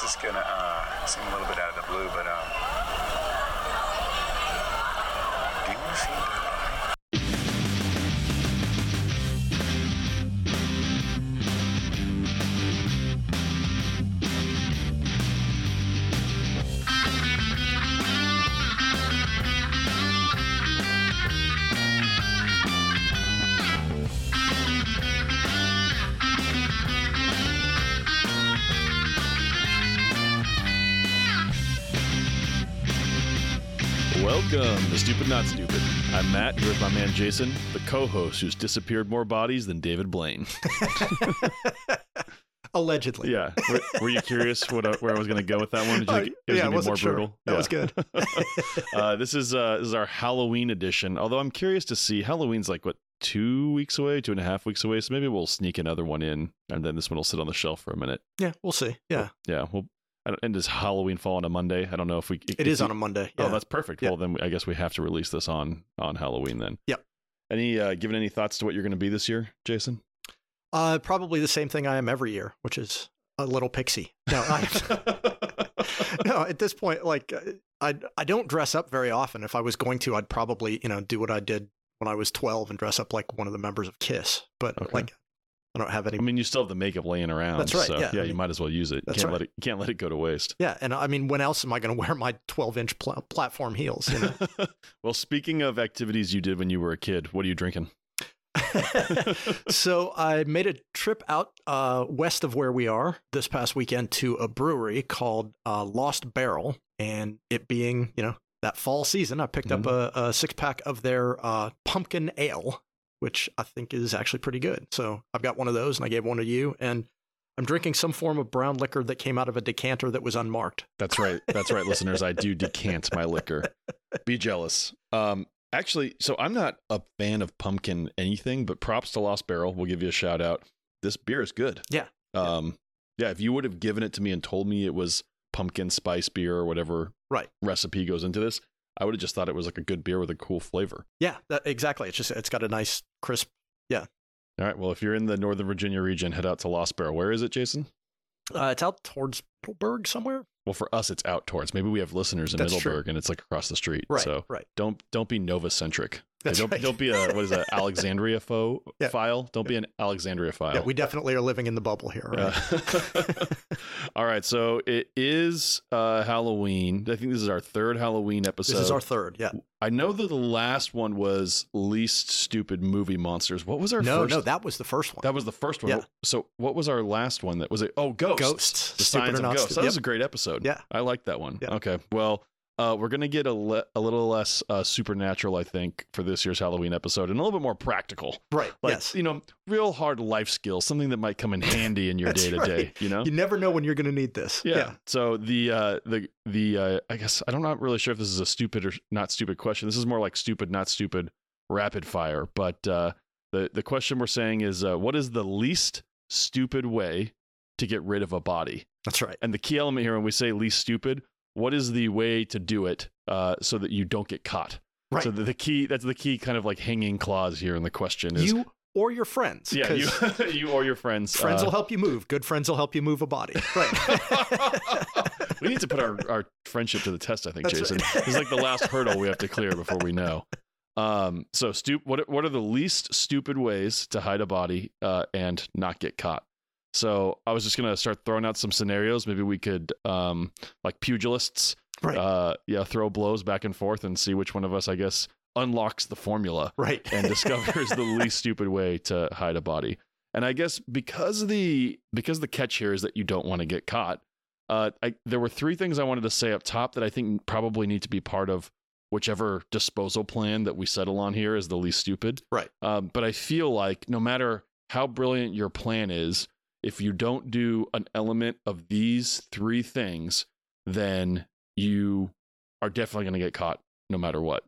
this is gonna uh, seem a little bit out of the blue, but um, do you want to see Welcome to Stupid Not Stupid. I'm Matt, here with my man Jason, the co-host who's disappeared more bodies than David Blaine. Allegedly. yeah, were, were you curious what I, where I was going to go with that one? Did you Uh, think it was yeah, going to be more sure. brutal? That was good. uh, this is uh, this is our Halloween edition. Although I'm curious to see Halloween's like what two weeks away, two and a half weeks away. So maybe we'll sneak another one in, and then this one will sit on the shelf for a minute. Yeah, we'll see. Yeah, Yeah, well, and does Halloween fall on a Monday? I don't know if we. it is on a Monday. Yeah. Oh, that's perfect. Yeah. Well, then I guess we have to release this on on Halloween then. Yep. Any uh, given any thoughts to what you're going to be this year, Jason? uh, probably the same thing I am every year, which is a little pixie. No, I, no. At this point, like uh, I, I don't dress up very often. If I was going to, I'd probably you know do what I did when I was 12 and dress up like one of the members of Kiss. But Okay. like, I don't have any. I mean, you still have the makeup laying around. That's right, So, yeah. yeah, I you might as well use it. You That's can't right. let it. Can't let it go to waste. yeah, and I mean, when else am I going to wear my 12 inch pl- platform heels? You know? well, speaking of activities you did when you were a kid, what are you drinking? so I made a trip out uh, west of where we are this past weekend to a brewery called uh, Lost Barrel, and it being you know that fall season, I picked up a, a six pack of their uh, pumpkin ale, which I think is actually pretty good. So I've got one of those, and I gave one to you, and I'm drinking some form of brown liquor that came out of a decanter that was unmarked. That's right. That's right, listeners. I do decant my liquor. Be jealous. Um, actually, so I'm not a fan of pumpkin anything, but props to Lost Barrel. We'll give you a shout out. This beer is good. Yeah. Um, yeah. If you would have given it to me and told me it was pumpkin spice beer or whatever Right. recipe goes into this, I would have just thought it was like a good beer with a cool flavor. Yeah, that, exactly. It's just it's got a nice crisp. Yeah. All right. Well, if you're in the Northern Virginia region, head out to Lost Barrel. Where is it, Jason? Uh, it's out towards Middleburg somewhere. Well, for us, it's out towards. Maybe we have listeners in That's true. Middleburg, and it's like across the street. Right. So right. don't don't be Nova centric. That's don't, right. don't be a what is that Alexandria fo Yeah. file. Don't be an Alexandria file. Yeah, we definitely are living in the bubble here, right? All right, so it is uh, Halloween. I think this is our third Halloween episode. this is our third. Yeah. I know that the last one was least stupid movie monsters. What was our No, first? no, that was the first one. that was the first one. Yeah. So what was our last one? That was it. Oh, ghosts. Ghosts. The Stupid signs or of ghosts. stu- That was a great episode. Yeah. I like that one. Yeah. Okay. Well, uh, we're gonna get a, le- a little less uh, supernatural, I think, for this year's Halloween episode, and a little bit more practical. Right. Like yes. you know, real hard life skills, something that might come in handy in your day to day. You know. You never know when you're going to need this. Yeah. So the uh, the the uh, I guess I'm not really sure if this is a stupid or not stupid question. This is more like stupid, not stupid, rapid fire. But uh, the the question we're saying is, uh, what is the least stupid way to get rid of a body? That's right. And the key element here, when we say least stupid, what is the way to do it uh, so that you don't get caught? Right. So the, the key that's the key kind of like hanging clause here in the question is you or your friends. Yeah, you you or your friends friends uh, will help you move. Good friends will help you move a body. Right. we need to put our, our friendship to the test, I think, That's Jason. right. This is like the last hurdle we have to clear before we know. Um, so, stu- what, what are the least stupid ways to hide a body uh, and not get caught? So, I was just going to start throwing out some scenarios. Maybe we could, um, like pugilists, Right. uh, yeah, throw blows back and forth and see which one of us, I guess, unlocks the formula right. and discovers the least stupid way to hide a body. And I guess because the because the catch here is that you don't want to get caught. Uh, I, there were three things I wanted to say up top that I think probably need to be part of whichever disposal plan that we settle on here is the least stupid. Right. Um, but I feel like no matter how brilliant your plan is, if you don't do an element of these three things, then you are definitely going to get caught no matter what.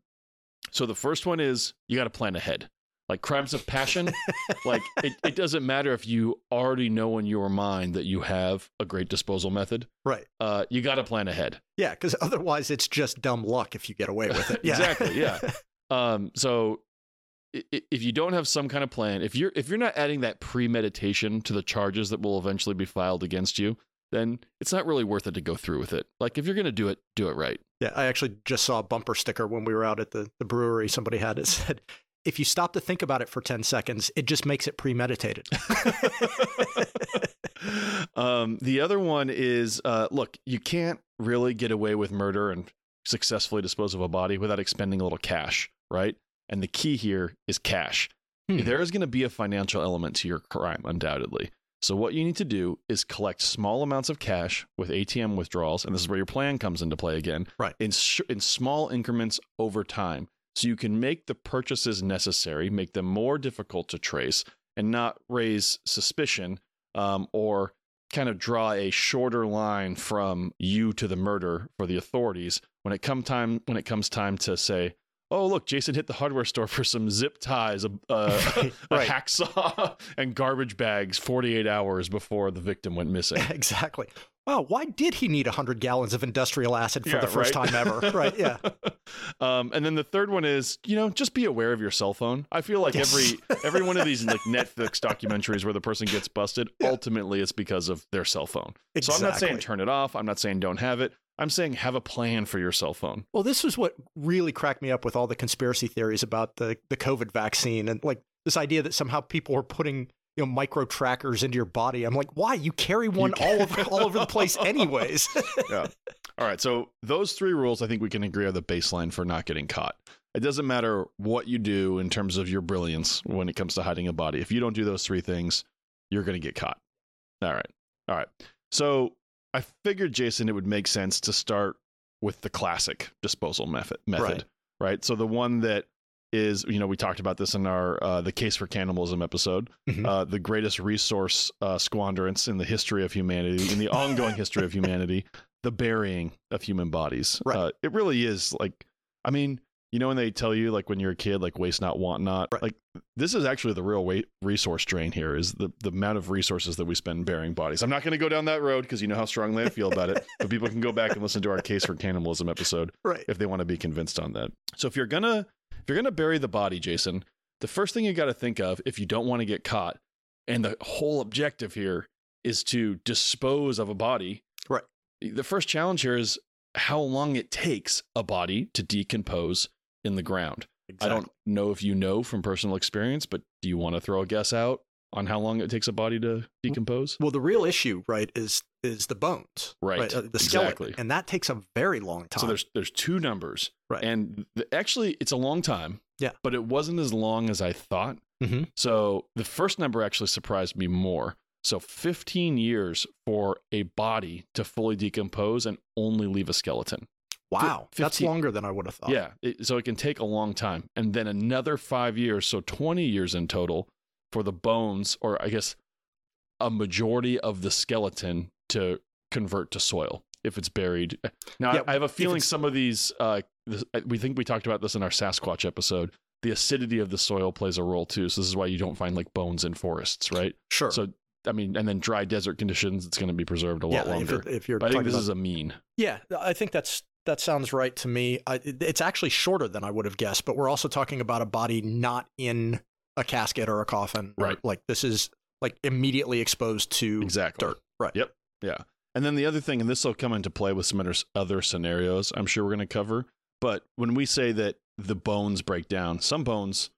So the first one is you got to plan ahead. Like crimes of passion, like it, it doesn't matter if you already know in your mind that you have a great disposal method. Right. Uh, you got to plan ahead. Yeah, because otherwise it's just dumb luck if you get away with it. Yeah. Exactly, yeah. Um, so if you don't have some kind of plan, if you're if you're not adding that premeditation to the charges that will eventually be filed against you, then it's not really worth it to go through with it. Like if you're going to do it, do it right. Yeah, I actually just saw a bumper sticker when we were out at the, the brewery. Somebody had it said, if you stop to think about it for 10 seconds, it just makes it premeditated. um, the other one is uh, look, you can't really get away with murder and successfully dispose of a body without expending a little cash, right? And the key here is cash. Hmm. There is going to be a financial element to your crime, undoubtedly. So, what you need to do is collect small amounts of cash with ATM withdrawals, and this is where your plan comes into play again. Right. In, sh- in small increments over time. So, you can make the purchases necessary, make them more difficult to trace, and not raise suspicion um, or kind of draw a shorter line from you to the murder for the authorities when it come time when it comes time to say oh look jason hit the hardware store for some zip ties a, a, a Right. hacksaw and garbage bags 48 hours before the victim went missing exactly. Wow, why did he need 100 gallons of industrial acid for Yeah, the first right. time ever? right, yeah. um, and then the third one is, you know, just be aware of your cell phone. I feel like Yes. every every one of these like Netflix documentaries where the person gets busted, Yeah. ultimately it's because of their cell phone. So I'm not saying turn it off. I'm not saying don't have it. I'm saying have a plan for your cell phone. Well, this was what really cracked me up with all the conspiracy theories about the, the COVID vaccine and like this idea that somehow people were putting you know micro trackers into your body. I'm like, why? You carry one all over all over the place, anyways. yeah. All right. So those three rules, I think we can agree are the baseline for not getting caught. It doesn't matter what you do in terms of your brilliance when it comes to hiding a body. If you don't do those three things, you're going to get caught. All right. All right. So I figured, Jason, it would make sense to start with the classic disposal method. Method. Right. Right. So the one that is, you know, we talked about this in our uh, the case for cannibalism episode. Mhm. Uh, the greatest resource uh, squanderance in the history of humanity, in the ongoing history of humanity, the burying of human bodies. Right. Uh, it really is like, I mean, you know, when they tell you like when you're a kid, like waste not, want not. Right. Like this is actually the real weight resource drain here is the the amount of resources that we spend burying bodies. I'm not going to go down that road because you know how strongly I feel about it. But people can go back and listen to our case for cannibalism episode right. if they want to be convinced on that. So if you're gonna if you're gonna bury the body, Jason, the first thing you got to think of if you don't want to get caught, and the whole objective here is to dispose of a body. Right. The first challenge here is how long it takes a body to decompose in the ground. I don't know if you know from personal experience, but do you want to throw a guess out on how long it takes a body to decompose? Well, the real issue, right, is is the bones, Right, uh, the skeleton, exactly. and that takes a very long time. So there's there's two numbers, Right. And the, actually, it's a long time. Yeah. but it wasn't as long as I thought. Mhm. So the first number actually surprised me more. So 15 years for a body to fully decompose and only leave a skeleton. Wow, fif- that's longer than I would have thought. Yeah, it, so it can take a long time, and then another five years, so 20 years in total, for the bones, or I guess a majority of the skeleton to convert to soil if it's buried. Now, Yeah, I, I have a feeling some of these, uh, this, I- we think we talked about this in our Sasquatch episode. The acidity of the soil plays a role too. So this is why you don't find like bones in forests, right? sure. So I mean, and then dry desert conditions, it's going to be preserved a yeah, lot longer. If, it, if you're but I think this about is a mean. Yeah, I think that's that sounds right to me. I, it's actually shorter than I would have guessed, but we're also talking about a body not in a casket or a coffin. Right. Like this is like immediately exposed to Exactly. dirt. Right. Yep. Yeah. And then the other thing, and this will come into play with some other, other scenarios I'm sure we're going to cover. But when we say that the bones break down, some bones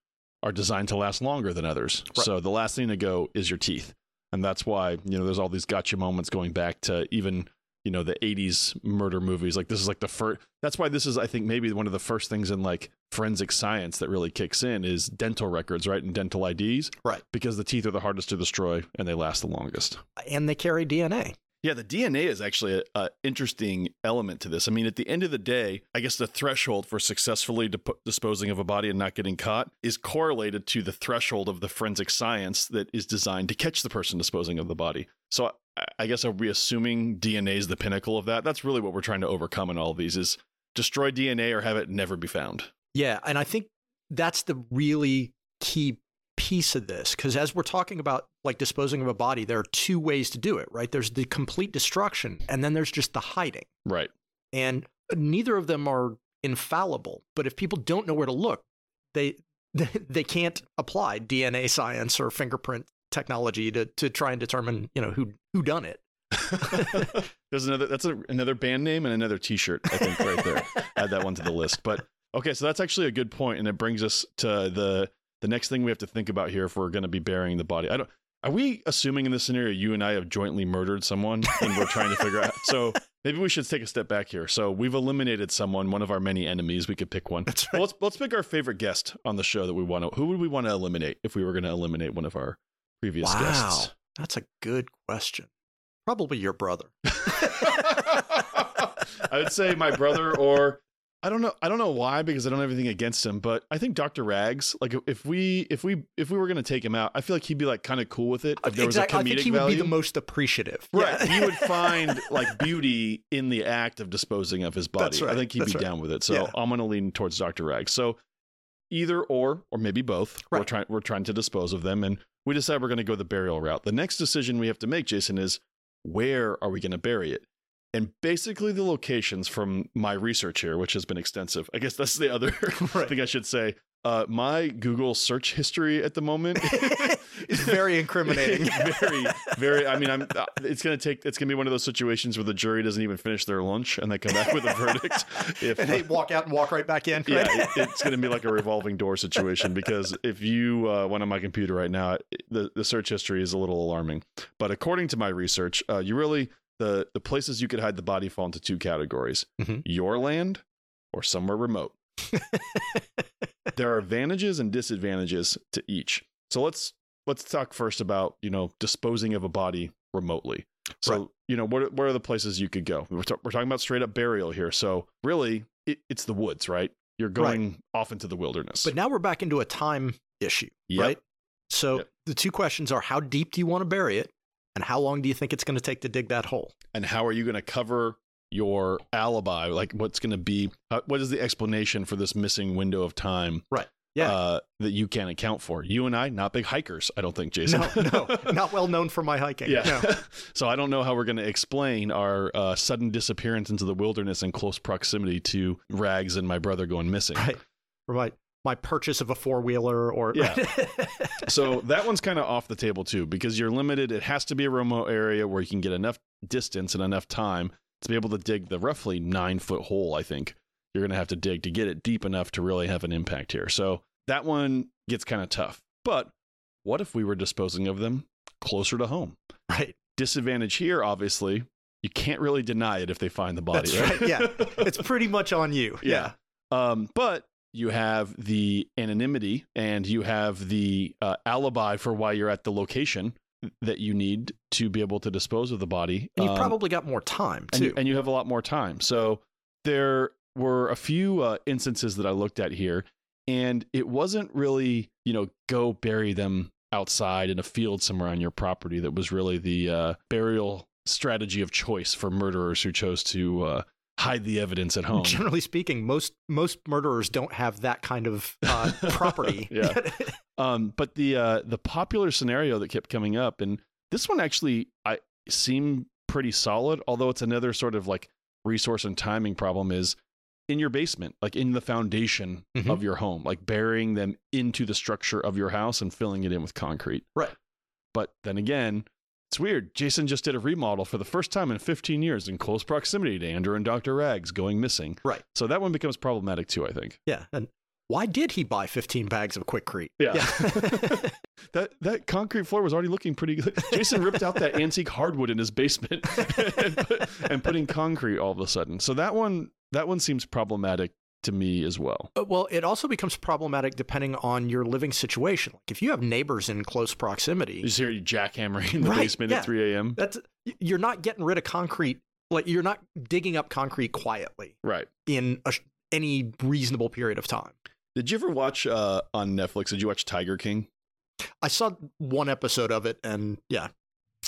are designed to last longer than others. Right. So the last thing to go is your teeth. And that's why, you know, there's all these gotcha moments going back to even, you know, the 80s murder movies. Like this is like the first, that's why this is, I think, maybe one of the first things in like forensic science that really kicks in is dental records, right? And dental IDs. Right. Because the teeth are the hardest to destroy and they last the longest. And they carry DNA. Yeah, the DNA is actually an interesting element to this. I mean, at the end of the day, I guess the threshold for successfully dip- disposing of a body and not getting caught is correlated to the threshold of the forensic science that is designed to catch the person disposing of the body. So I, guess are we assuming DNA is the pinnacle of that? That's really what we're trying to overcome in all of these is destroy DNA or have it never be found. Yeah, and I think that's the really key piece of this because as we're talking about like disposing of a body, there are two ways to do it, right? There's the complete destruction, and then there's just the hiding. Right. and neither of them are infallible but if people don't know where to look they they can't apply dna science or fingerprint technology to to try and determine you know who who done it There's another. That's a, another band name and another T-shirt. I think right there. Add that one to the list. But okay, so that's actually a good point, and it brings us to the the next thing we have to think about here if we're going to be burying the body. I don't. Are we assuming in this scenario you and I have jointly murdered someone and we're trying to figure out? So maybe we should take a step back here. So we've eliminated someone, one of our many enemies. We could pick one. That's Well, let's let's pick our favorite guest on the show that we want to. Who would we want to eliminate if we were going to eliminate one of our previous Wow. guests? That's a good question. Probably your brother. I would say my brother or I don't know I don't know why because I don't have anything against him, but I think Dr. Rags, like if we if we if we were gonna take him out, I feel like he'd be like kind of cool with it if there exactly. Was a comedic think he value. would be the most appreciative. Right. Yeah. he would find like beauty in the act of disposing of his body. Right. I think he'd That's be right. down with it. So Yeah. I'm gonna lean towards Dr. Rags. So either or, or maybe both. We're trying we're trying to dispose of them and we decide we're gonna go the burial route. The next decision we have to make, Jason, is where are we gonna bury it? And basically the locations from my research here, which has been extensive. I guess that's the other Right. thing I should say. Uh, my Google search history at the moment It's very incriminating. very, very. I mean, I'm. uh, It's gonna take. It's gonna be one of those situations where the jury doesn't even finish their lunch and they come back with a verdict. If and they walk out and walk right back in. yeah, it- it's gonna be like a revolving door situation because if you uh, went on my computer right now, the the search history is a little alarming. But according to my research, uh, you really the the places you could hide the body fall into two categories: Mhm. your land or somewhere remote. there are advantages and disadvantages to each. So let's let's talk first about you know disposing of a body remotely. So Right. you know what are- what are the places you could go? We're, ta- we're talking about straight up burial here. So really, it, it's the woods, right? You're going off into the wilderness. But now we're back into a time issue, Yep. right? So Yep. the two questions are how deep do you want to bury it? And how long do you think it's going to take to dig that hole? and how are you going to cover your alibi? Like, what's going to be? Uh, what is the explanation for this missing window of time? Yeah. Uh, that you can't account for. You and I, not big hikers, I don't think, Jason. No, no, not well known for my hiking. Yeah. No. so I don't know how we're going to explain our uh, sudden disappearance into the wilderness in close proximity to Rags and my brother going missing. Right. My, my purchase of a four wheeler or. Yeah. So that one's kind of off the table too because you're limited. It has to be a remote area where you can get enough distance and enough time to be able to dig the roughly nine foot hole. I think you're going to have to dig to get it deep enough to really have an impact here. So that one gets kind of tough. But what if we were disposing of them closer to home? right. Disadvantage here, obviously, you can't really deny it if they find the body. That's right, yeah. It's pretty much on you. Yeah. Um, but you have the anonymity and you have the uh, alibi for why you're at the location that you need to be able to dispose of the body. And you've Um, probably got more time, and too. you, and you have a lot more time. So there were a few uh, instances that I looked at here, and it wasn't really, you know, go bury them outside in a field somewhere on your property. That was really the uh, burial strategy of choice for murderers who chose to uh, hide the evidence at home. Generally speaking, most most murderers don't have that kind of uh, property. Yeah. Um, but the uh, the popular scenario that kept coming up, and this one actually I seem pretty solid, although it's another sort of like resource and timing problem is in your basement, like in the foundation Mhm. of your home, like burying them into the structure of your house and filling it in with concrete. Right. But then again, it's weird. Jason just did a remodel for the first time in 15 years in close proximity to Andrew and Dr. Rags going missing. Right. So that one becomes problematic too, I think. yeah. And why did he buy 15 bags of Quikrete? Yeah. that that concrete floor was already looking pretty good. Jason ripped out that antique hardwood in his basement and, put, and put in concrete all of a sudden. So that one that one seems problematic to me as well. Uh, Well, it also becomes problematic depending on your living situation. Like if you have neighbors in close proximity, just hear you jackhammering in the Right, basement yeah. at 3 a.m. that's you're not getting rid of concrete. Like you're not digging up concrete quietly Right. in a, any reasonable period of time. Did you ever watch uh, on Netflix? Did you watch Tiger King? I saw one episode of it, and yeah,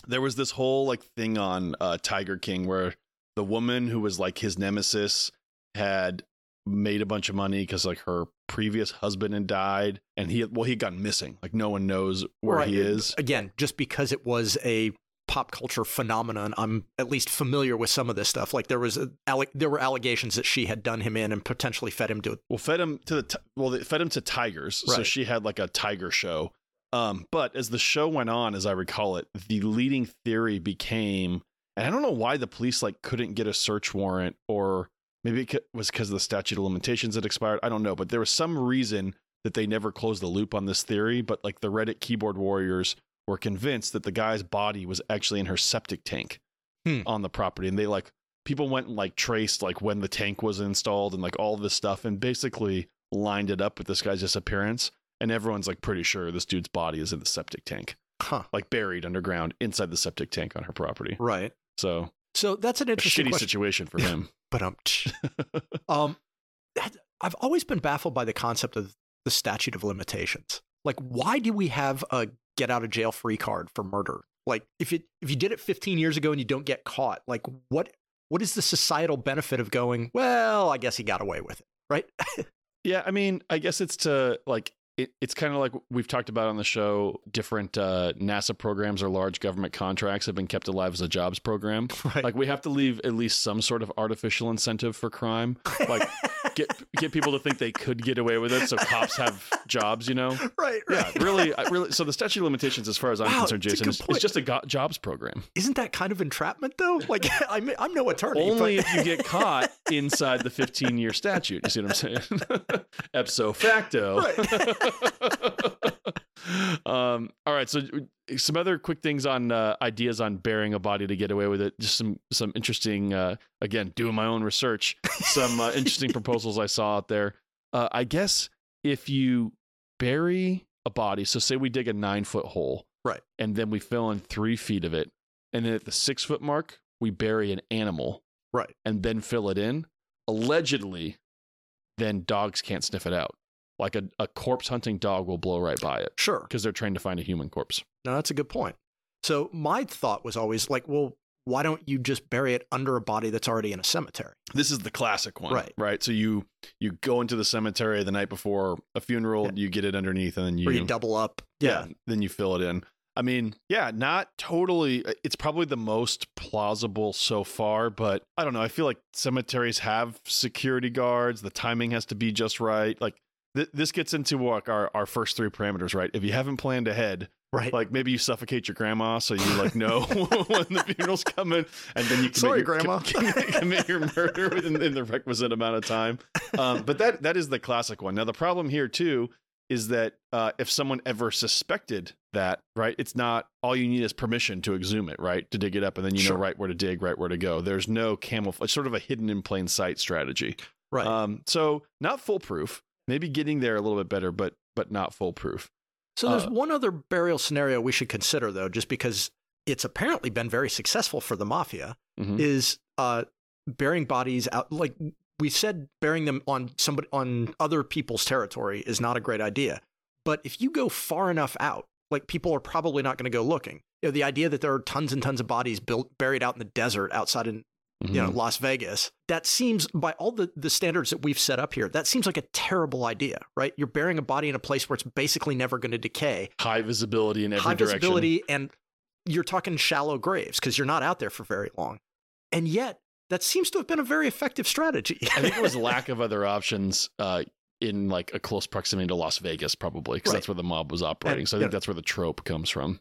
there was this whole like thing on uh, Tiger King where the woman who was like his nemesis had made a bunch of money because like her previous husband had died and he well he had gone missing like no one knows where Right. he is again, just because it was a pop culture phenomenon, I'm at least familiar with some of this stuff. Like there was a, there were allegations that she had done him in and potentially fed him to. well fed him to the ti- well they fed him to tigers so she had like a tiger show um but as the show went on as i recall it the leading theory became And I don't know why the police like couldn't get a search warrant or maybe it was because of the statute of limitations had expired. I don't know, but there was some reason that they never closed the loop on this theory. But like the Reddit keyboard warriors were convinced that the guy's body was actually in her septic tank Hmm. on the property. And they like people went and like traced like when the tank was installed and like all this stuff and basically lined it up with this guy's disappearance. And everyone's like pretty sure this dude's body is in the septic tank, Huh. like buried underground inside the septic tank on her property. Right. So So that's an interesting shitty question. situation for him. But um, um, I've always been baffled by the concept of the statute of limitations. Like, why do we have a get out of jail free card for murder? Like, if it if you did it 15 years ago and you don't get caught, like what what is the societal benefit of going? Well, I guess he got away with it, right? Yeah, I mean, I guess it's to like it, it's kind of like we've talked about on the show. Different uh, NASA programs or large government contracts have been kept alive as a jobs program. right. Like we have to leave at least some sort of artificial incentive for crime. like, Get get people to think they could get away with it, so cops have jobs. You know. right, Yeah, really, I really. So the statute of limitations, as far as I'm Wow, concerned, Jason, is, is just a go- jobs program. Isn't that kind of entrapment though? Like, I'm I'm no attorney. Only but- if you get caught inside the 15 year statute. You see what I'm saying? Ipso facto. um, all right. So, some other quick things on uh, ideas on burying a body to get away with it. Just some some interesting. Uh, again, doing my own research. Some uh, interesting proposals I saw out there. Uh, I guess if you bury a body, so say we dig a nine foot hole, Right. and then we fill in three feet of it, and then at the six foot mark we bury an animal, Right. and then fill it in. Allegedly, then dogs can't sniff it out. Like a, a corpse hunting dog will blow right by it sure. because they're trained to find a human corpse. No, that's a good point. So my thought was always like, well, why don't you just bury it under a body that's already in a cemetery? This is the classic one, Right. Right. So you you go into the cemetery the night before a funeral, Yeah. you get it underneath, and then you, Or you double up. yeah, then you fill it in. I mean, yeah, not totally. uh, It's probably the most plausible so far, but I don't know. I feel like cemeteries have security guards. The timing has to be just right. Like th- this gets into like our our first three parameters, right? If you haven't planned ahead, Right. like maybe you suffocate your grandma so you like know when the funeral's coming, and then you commit Sorry, your, Grandma. commit, commit your murder within in the requisite amount of time. Um, but that that is the classic one. Now the problem here too is that uh, if someone ever suspected that, right, it's not all you need is permission to exhume it, right, to dig it up, and then you Sure. know right where to dig, right where to go. There's no camouflage, sort of a hidden in plain sight strategy. right. Um, so not foolproof. Maybe getting there a little bit better, but but not foolproof. so there's uh, one other burial scenario we should consider, though, just because it's apparently been very successful for the mafia, Mhm. is uh, burying bodies out. Like we said, burying them on somebody on other people's territory is not a great idea. But if you go far enough out, like people are probably not going to go looking. You know, the idea that there are tons and tons of bodies built buried out in the desert outside in you know Mhm. Las Vegas. That seems by all the the standards that we've set up here, that seems like a terrible idea, right? You're burying a body in a place where it's basically never going to decay, high visibility in every high direction. visibility, and you're talking shallow graves because you're not out there for very long. And yet, that seems to have been a very effective strategy. I think it was lack of other options uh, in like a close proximity to Las Vegas, probably because Right. that's where the mob was operating. And, so I think know- that's where the trope comes from.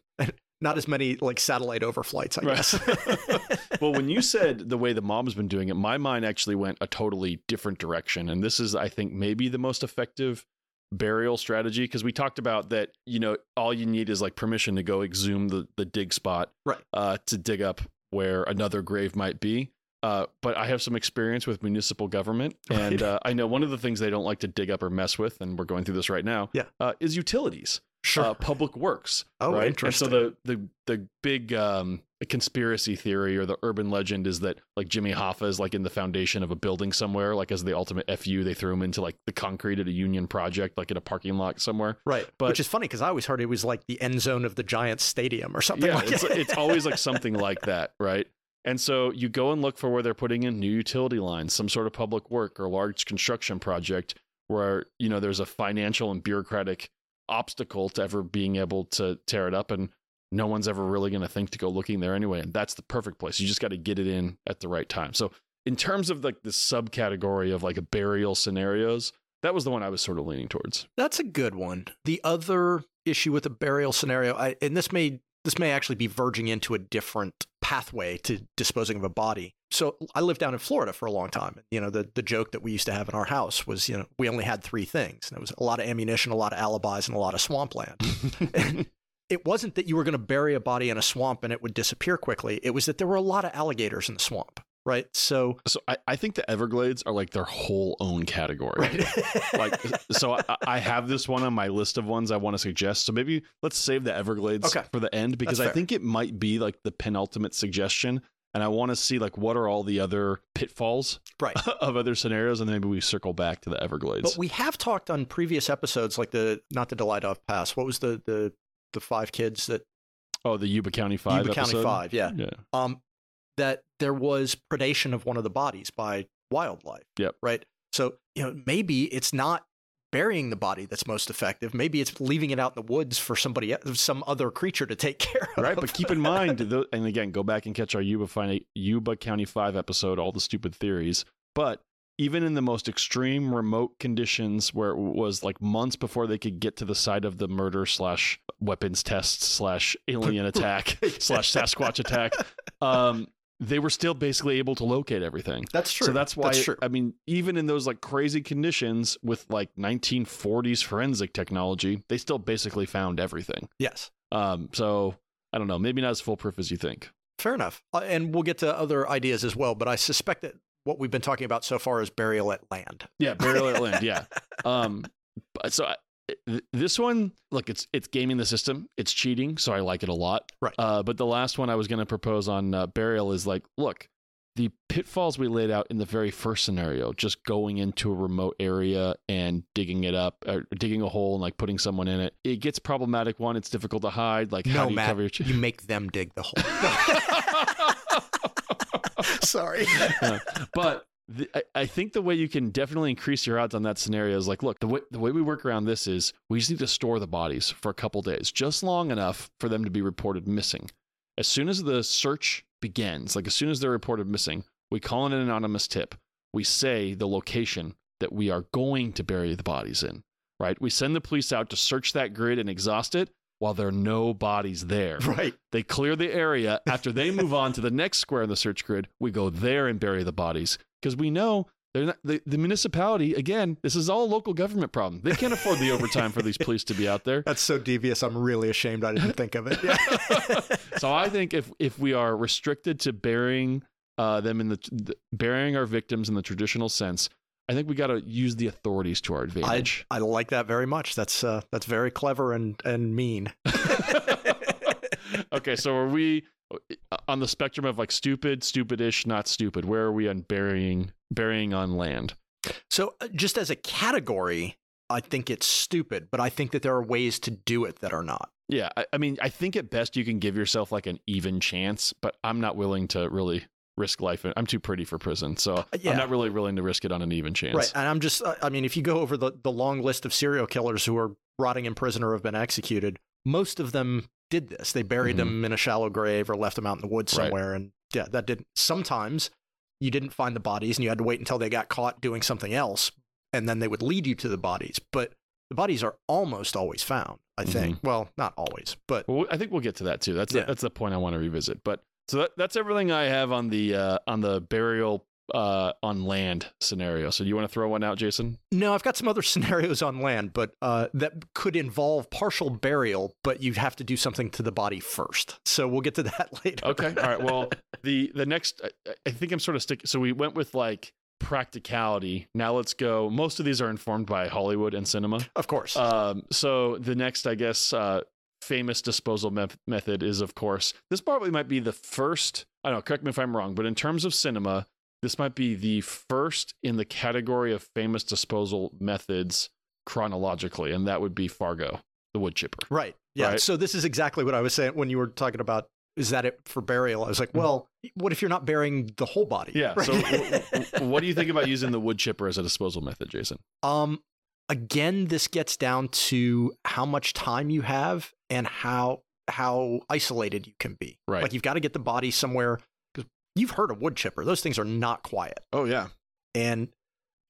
Not as many like satellite overflights, I guess. well, when you said the way the mob's been doing it, my mind actually went a totally different direction, and this is, I think, maybe the most effective burial strategy because we talked about that. You know, all you need is like permission to go exhume the the dig spot, Right. Uh, to dig up where another grave might be. Uh, but I have some experience with municipal government, and Right. uh, I know one of the things they don't like to dig up or mess with, and we're going through this right now. Yeah. uh, is utilities, sure. uh, public works. oh, right? interesting. And so the the the big um, conspiracy theory or the urban legend is that like Jimmy Hoffa is like in the foundation of a building somewhere, like as the ultimate fu. They threw him into like the concrete at a union project, like in a parking lot somewhere. right. but- Which is funny because I always heard it was like the end zone of the Giants stadium or something yeah, like it's, that. it's always like something like that, right? And so you go and look for where they're putting in new utility lines, some sort of public work or large construction project where, you know, there's a financial and bureaucratic obstacle to ever being able to tear it up and no one's ever really going to think to go looking there anyway. And that's the perfect place. You just got to get it in at the right time. So in terms of like the subcategory of like a burial scenarios, that was the one I was sort of leaning towards. That's a good one. The other issue with a burial scenario, I, and this may this may actually be verging into a different pathway to disposing of a body. So I lived down in Florida for a long time. You know, the the joke that we used to have in our house was, you know, we only had three things. And it was a lot of ammunition, a lot of alibis, and a lot of swampland. and it wasn't that you were going to bury a body in a swamp and it would disappear quickly. It was that there were a lot of alligators in the swamp, right? So, So I, I think the Everglades are like their whole own category. right. like so I, I have this one on my list of ones I want to suggest. So maybe let's save the Everglades Okay. for the end because I think it might be like the penultimate suggestion. And I want to see like what are all the other pitfalls right. of other scenarios, and then maybe we circle back to the Everglades. But we have talked on previous episodes, like the not the Dyatlov Pass. What was the the the five kids that oh, the Yuba County Five. Yuba County? Five? Yeah. Yeah. Um, that there was predation of one of the bodies by wildlife. Yep. Right. So you know maybe it's not burying the body that's most effective. Maybe it's leaving it out in the woods for somebody, some other creature to take care of. Right, but keep in mind, and again, go back and catch our Yuba, Yuba County Five episode, all the stupid theories. But even in the most extreme remote conditions, where it was like months before they could get to the site of the murder slash weapons test slash alien attack slash Sasquatch attack, um, they were still basically able to locate everything. That's true. So that's why, That's true. I mean, even in those like crazy conditions with like 1940s forensic technology, they still basically found everything. yes. Um, so I don't know, maybe not as foolproof as you think. Fair enough. Uh, and we'll get to other ideas as well, but I suspect that what we've been talking about so far is burial at land. Yeah, burial at land. Yeah. Um, but so I, this one, look, it's it's gaming the system. It's cheating, so I like it a lot. Right. Uh, but the last one I was going to propose on uh, burial is like, look, the pitfalls we laid out in the very first scenario, just going into a remote area and digging it up, or digging a hole and like putting someone in it, it gets problematic. One, it's difficult to hide. Like, how no, do you Matt, cover your? you make them dig the hole. Sorry. Uh, but the, I, I think the way you can definitely increase your odds on that scenario is like, look, the way the way we work around this is we just need to store the bodies for a couple days, just long enough for them to be reported missing. As soon as the search begins, like as soon as they're reported missing, we call in an anonymous tip. We say the location that we are going to bury the bodies in. Right? We send the police out to search that grid and exhaust it while there are no bodies there. right. They clear the area. After they move on to the next square in the search grid, we go there and bury the bodies because we know they're not, the, the municipality, again, this is all a local government problem. They can't afford the overtime for these police to be out there. That's so devious. I'm really ashamed I didn't think of it. Yeah. So I think if, if we are restricted to burying uh, them in the, the burying our victims in the traditional sense, I think we got to use the authorities to our advantage. I like that very much. That's uh, that's very clever and and mean. okay, so are we uh, on the spectrum of like stupid, stupidish, not stupid? Where are we on burying burying on land? So uh, just as a category, I think it's stupid, but I think that there are ways to do it that are not. Yeah, I, I mean, I think at best you can give yourself like an even chance, but I'm not willing to really risk life. I'm too pretty for prison, so uh, yeah. I'm not really willing to risk it on an even chance. Right. And I'm just, uh, I mean, if you go over the, the long list of serial killers who are rotting in prison or have been executed, most of them did this. They buried Mhm. them in a shallow grave or left them out in the woods Right. somewhere. And yeah, that didn't, sometimes you didn't find the bodies and you had to wait until they got caught doing something else. And then they would lead you to the bodies. But the bodies are almost always found, I think. Mm-hmm. Well, not always, but Well, I think we'll get to that too. That's Yeah. that's the point I want to revisit. But so that, that's everything I have on the uh, on the burial uh, on land scenario. So do you want to throw one out, Jason? No, I've got some other scenarios on land, but uh, that could involve partial burial, but you'd have to do something to the body first. So we'll get to that later. Okay. All right. Well, the the next, I, I think I'm sort of sticking. So we went with like practicality. Now let's go. Most of these are informed by Hollywood and cinema. of course. Um, so the next, I guess, uh, famous disposal meth- method is, of course, this probably might be the first. I don't know. Correct me if I'm wrong, but in terms of cinema, this might be the first in the category of famous disposal methods chronologically, and that would be Fargo, the wood chipper. right. Yeah. right. So this is exactly what I was saying when you were talking about is that it for burial? I was like, Mhm. well, what if you're not burying the whole body? Yeah. Right? So, w- w- what do you think about using the wood chipper as a disposal method, Jason? um, again, this gets down to how much time you have and how how isolated you can be. Right. Like you've got to get the body somewhere because you've heard of wood chipper. Those things are not quiet. Oh yeah. And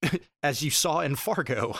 as you saw in Fargo,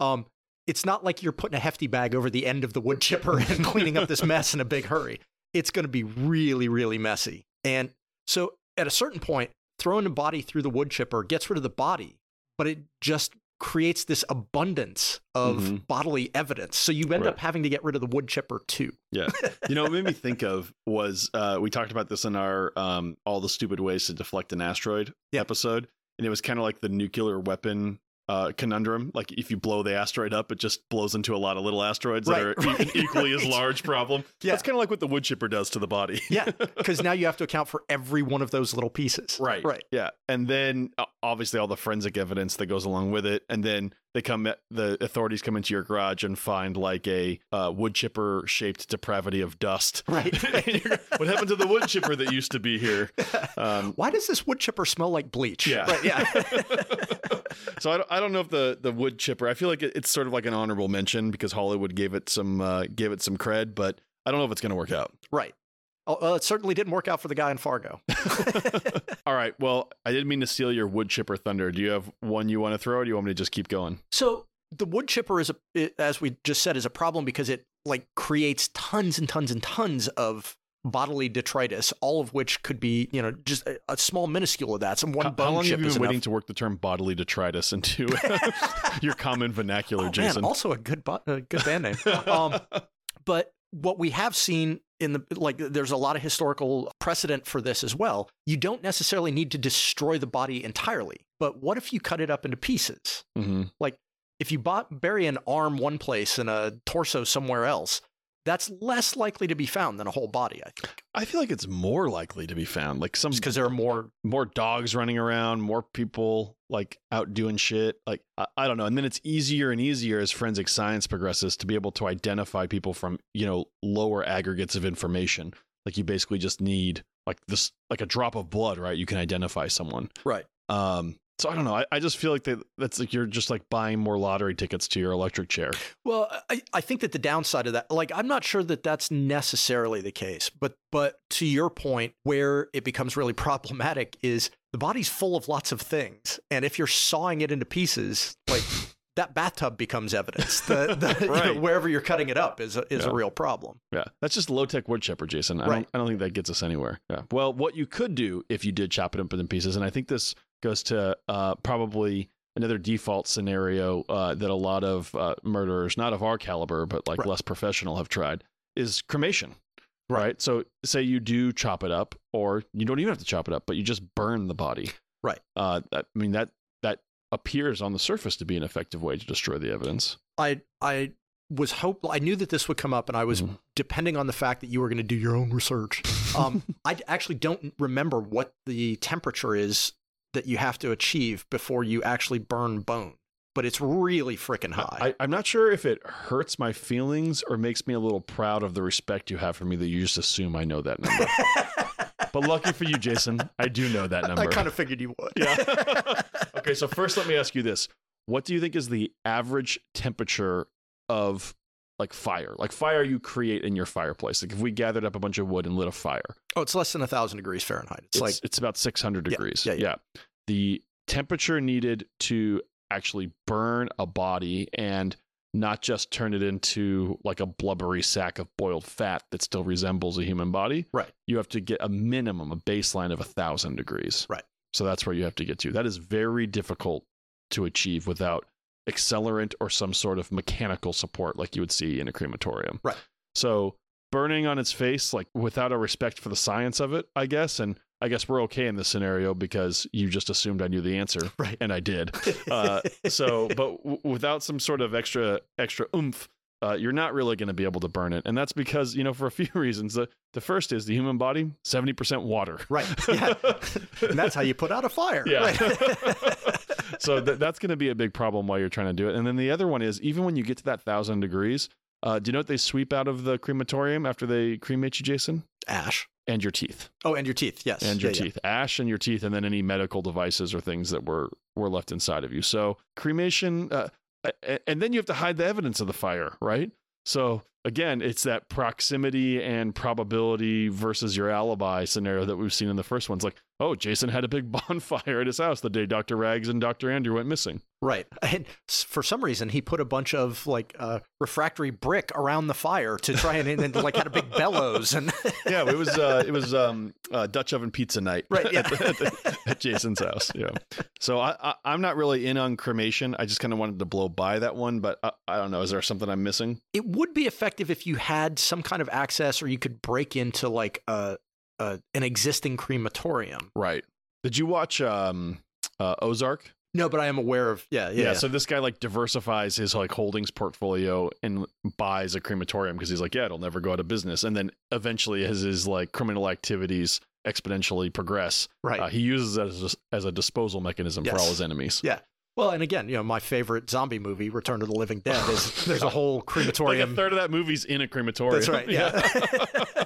um, it's not like you're putting a hefty bag over the end of the wood chipper and cleaning up this mess in a big hurry. It's going to be really, really messy. And so at a certain point, throwing the body through the wood chipper gets rid of the body, but it just creates this abundance of Mhm. bodily evidence. So you end Right. up having to get rid of the wood chipper too. Yeah. You know, what made me think of was uh, we talked about this in our um, all the stupid ways to deflect an asteroid Yeah. episode, and it was kind of like the nuclear weapon uh, conundrum. Like if you blow the asteroid up, it just blows into a lot of little asteroids that Right, are e- right, equally as large problem. Yeah. it's kind of like what the wood chipper does to the body. Yeah, because now you have to account for every one of those little pieces. Right. Right. Yeah. And then obviously all the forensic evidence that goes along with it. And then they come, the authorities come into your garage and find like a uh, wood chipper shaped depravity of dust. Right. What happened to the wood chipper that used to be here? Um, Why does this wood chipper smell like bleach? yeah. Yeah. so I don't, I don't know if the, the wood chipper, I feel like it, it's sort of like an honorable mention because Hollywood gave it some, uh, gave it some cred, but I don't know if it's going to work out. right. Oh, well, it certainly didn't work out for the guy in Fargo. All right. Well, I didn't mean to steal your wood chipper thunder. Do you have one you want to throw or do you want me to just keep going? So the wood chipper is a, as we just said, is a problem because it like creates tons and tons and tons of bodily detritus, all of which could be, you know, just a, a small minuscule of that. Some one How, bone how long chip have you been waiting enough. to work the term bodily detritus into your common vernacular, Oh, man, Jason? also a good bo- a good band name. um, but what we have seen in the like there's a lot of historical precedent for this as well you don't necessarily need to destroy the body entirely but what if you cut it up into pieces Mhm. Like if you bought, bury an arm one place and a torso somewhere else that's less likely to be found than a whole body i think I feel like it's more likely to be found. Like some because there are more more dogs running around, more people like out doing shit. Like I, I don't know. And then it's easier and easier as forensic science progresses to be able to identify people from you know lower aggregates of information. Like you basically just need like this like a drop of blood, right? You can identify someone. right Um. So I don't know. I, I just feel like that that's like you're just like buying more lottery tickets to your electric chair. Well, I, I think that the downside of that, like, I'm not sure that that's necessarily the case, but but to your point, where it becomes really problematic is the body's full of lots of things, and if you're sawing it into pieces, like that bathtub becomes evidence. The, the you know, Right. wherever you're cutting it up is a, is Yeah. a real problem. Yeah, that's just low tech wood chipper, Jason. I Right. don't, I don't think that gets us anywhere. Yeah. Well, what you could do if you did chop it up in pieces, and I think this goes to uh, probably another default scenario uh, that a lot of uh, murderers, not of our caliber, but like Right. less professional, have tried, is cremation. Right. Right. So, say you do chop it up, or you don't even have to chop it up, but you just burn the body. Right. Uh, that, I mean that that appears on the surface to be an effective way to destroy the evidence. I I was hope I knew that this would come up, and I was Mhm. depending on the fact that you were going to do your own research. Um, I actually don't remember what the temperature is that you have to achieve before you actually burn bone, but it's really freaking high. I, I'm not sure if it hurts my feelings or makes me a little proud of the respect you have for me that you just assume I know that number. but lucky for you, Jason, I do know that number. I kind of figured you would. yeah. okay, so first let me ask you this. What do you think is the average temperature of like fire? Like fire you create in your fireplace. Like if we gathered up a bunch of wood and lit a fire. oh, it's less than a thousand degrees Fahrenheit. It's, It's, like it's about 600 Yeah, degrees. yeah, yeah. The temperature needed to actually burn a body and not just turn it into like a blubbery sack of boiled fat that still resembles a human body. Right. You have to get a minimum, a baseline of a thousand degrees. Right. So that's where you have to get to. That is very difficult to achieve without accelerant or some sort of mechanical support like you would see in a crematorium. Right. So burning on its face, like without a respect for the science of it, I guess. And I guess we're okay in this scenario because you just assumed I knew the answer, Right. and I did. Uh, so, but w- without some sort of extra extra oomph, uh, you're not really going to be able to burn it, and that's because you know for a few reasons. The the first is the human body seventy percent water. right. Yeah. and that's how you put out a fire. Yeah. Right. so th- that's going to be a big problem while you're trying to do it. And then the other one is even when you get to that thousand degrees, uh, do you know what they sweep out of the crematorium after they cremate you, Jason? Ash. And your teeth, Oh, and your teeth. Yes. and your Yeah, yeah. teeth, ash, and your teeth, and then any medical devices or things that were were left inside of you. So cremation, uh, and then you have to hide the evidence of the fire, right? So again, it's that proximity and probability versus your alibi scenario that we've seen in the first one. It's like, oh, Jason had a big bonfire at his house the day Dr. Rags and Dr. Andrew went missing. Right. And for some reason, he put a bunch of like uh, refractory brick around the fire to try and, and like had a big bellows and Yeah, it was uh, it was um, uh, Dutch oven pizza night Right, yeah. at, the- at the- at Jason's house. Yeah. So I, I I'm not really in on cremation. I just kind of wanted to blow by that one, but I, I don't know. Is there something I'm missing? it would be effective if you had some kind of access or you could break into like a, a an existing crematorium. Right. Did you watch um, uh, Ozark? No, but I am aware of yeah, yeah. yeah. So this guy like diversifies his like holdings portfolio and buys a crematorium because he's like, yeah, it'll never go out of business. And then eventually, as his like criminal activities exponentially progress, right. uh, he uses it as a, as a disposal mechanism for all his enemies. Yeah. Well, and again, you know, my favorite zombie movie, Return of the Living Dead, is there's a whole crematorium. Like a third of that movie's in a crematorium. That's right. Yeah.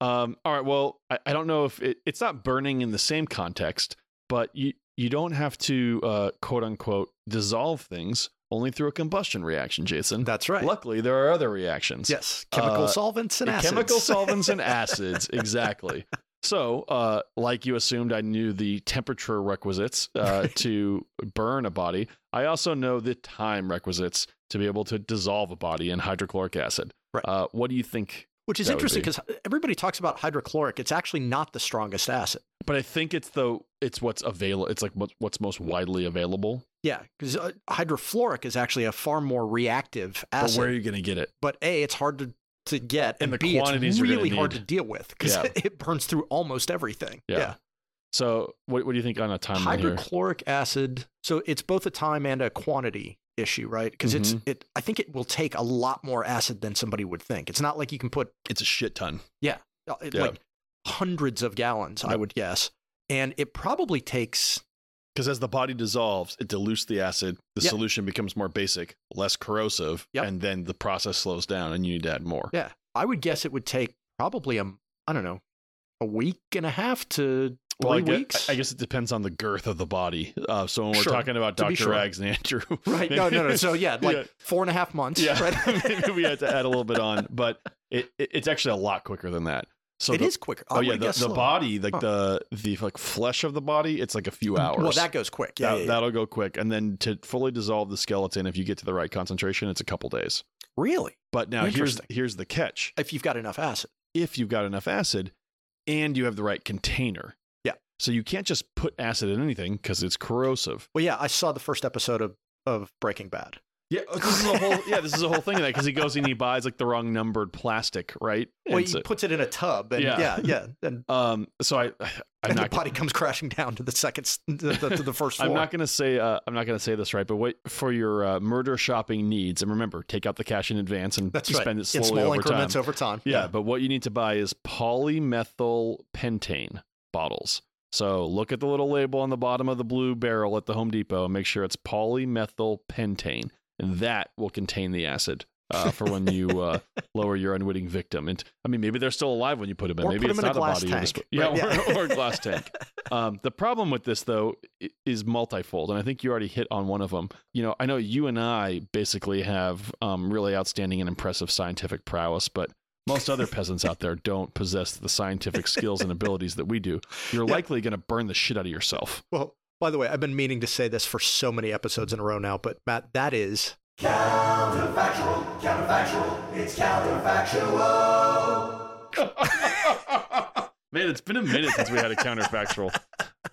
um. All right. Well, I, I don't know if it, it's not burning in the same context, but you you don't have to uh, quote unquote dissolve things only through a combustion reaction, Jason. That's right. Luckily, there are other reactions. yes. Chemical Uh, solvents and acids. Chemical solvents and acids, exactly. So, uh, like you assumed, I knew the temperature requisites uh, to burn a body. I also know the time requisites to be able to dissolve a body in hydrochloric acid. Right. Uh, what do you think? Which is interesting be. because everybody talks about hydrochloric. It's actually not the strongest acid. But I think it's the it's what's available. It's like what, what's most widely available. Yeah, because uh, hydrofluoric is actually a far more reactive But acid. where are you going to get it? but a it's hard to to get And and, the b quantities it's really hard need. to deal with because Yeah. it burns through almost everything Yeah. So, what, what do you think on a here? hydrochloric acid so it's both a time and a quantity issue right because it's Mhm. it i think it will take a lot more acid than somebody would think it's not like you can put It's a shit ton. uh, it, Yeah. like hundreds of gallons i would guess and it probably takes Because as the body dissolves, it dilutes the acid. The Yep. solution becomes more basic, less corrosive, Yep. and then the process slows down, and you need to add more. yeah i would guess it would take probably a i don't know a week and a half to three Well, I guess, weeks I guess it depends on the girth of the body. Uh, so when we're Sure, talking about Dr. sure. Rags and Andrew, right no no no so yeah like Yeah. four and a half months yeah, right maybe we had to add a little bit on, but it, it it's actually a lot quicker than that. So It the, is quicker I Oh yeah, the, the body, like Huh. the the like flesh of the body, it's like a few mm, hours. well that goes quick yeah, that, yeah, yeah. that'll go quick, and then to fully dissolve the skeleton, if you get to the right concentration, it's a couple days. really But now here's here's the catch: if you've got enough acid if you've got enough acid and you have the right container. Yeah. So you can't just put acid in anything because it's corrosive. Well, yeah, I saw the first episode of, of Breaking Bad. Yeah, this is a whole yeah, this is a whole thing of that because he goes and he buys like the wrong numbered plastic, right? Well, And he so, puts it in a tub, and Yeah. yeah, yeah, and, um, so I, I'm and the body comes crashing down to the second, s- the, to the first floor. I'm not gonna say, uh, I'm not gonna say this right, but wait for your uh, murder shopping needs, and remember, take out the cash in advance and That's you right. spend it in slowly small over increments time. over time. Yeah, but what you need to buy is polymethyl pentane bottles. So look at the little label on the bottom of the blue barrel at the Home Depot and make sure it's polymethyl pentane, and that will contain the acid uh, for when you uh, lower your unwitting victim. And I mean, maybe they're still alive when you put them in. Or maybe it's in a not glass body. tank, disp- yeah, right, yeah. Or, or a glass tank. Um, the problem with this though is multifold, and I think you already hit on one of them. You know, I know you and I basically have um, really outstanding and impressive scientific prowess, but most other peasants out there don't possess the scientific skills and abilities that we do. You're Yeah. likely going to burn the shit out of yourself. Well, by the way, I've been meaning to say this for so many episodes in a row now, but Matt, that is Counterfactual, counterfactual, it's counterfactual. Man, it's been a minute since we had a counterfactual.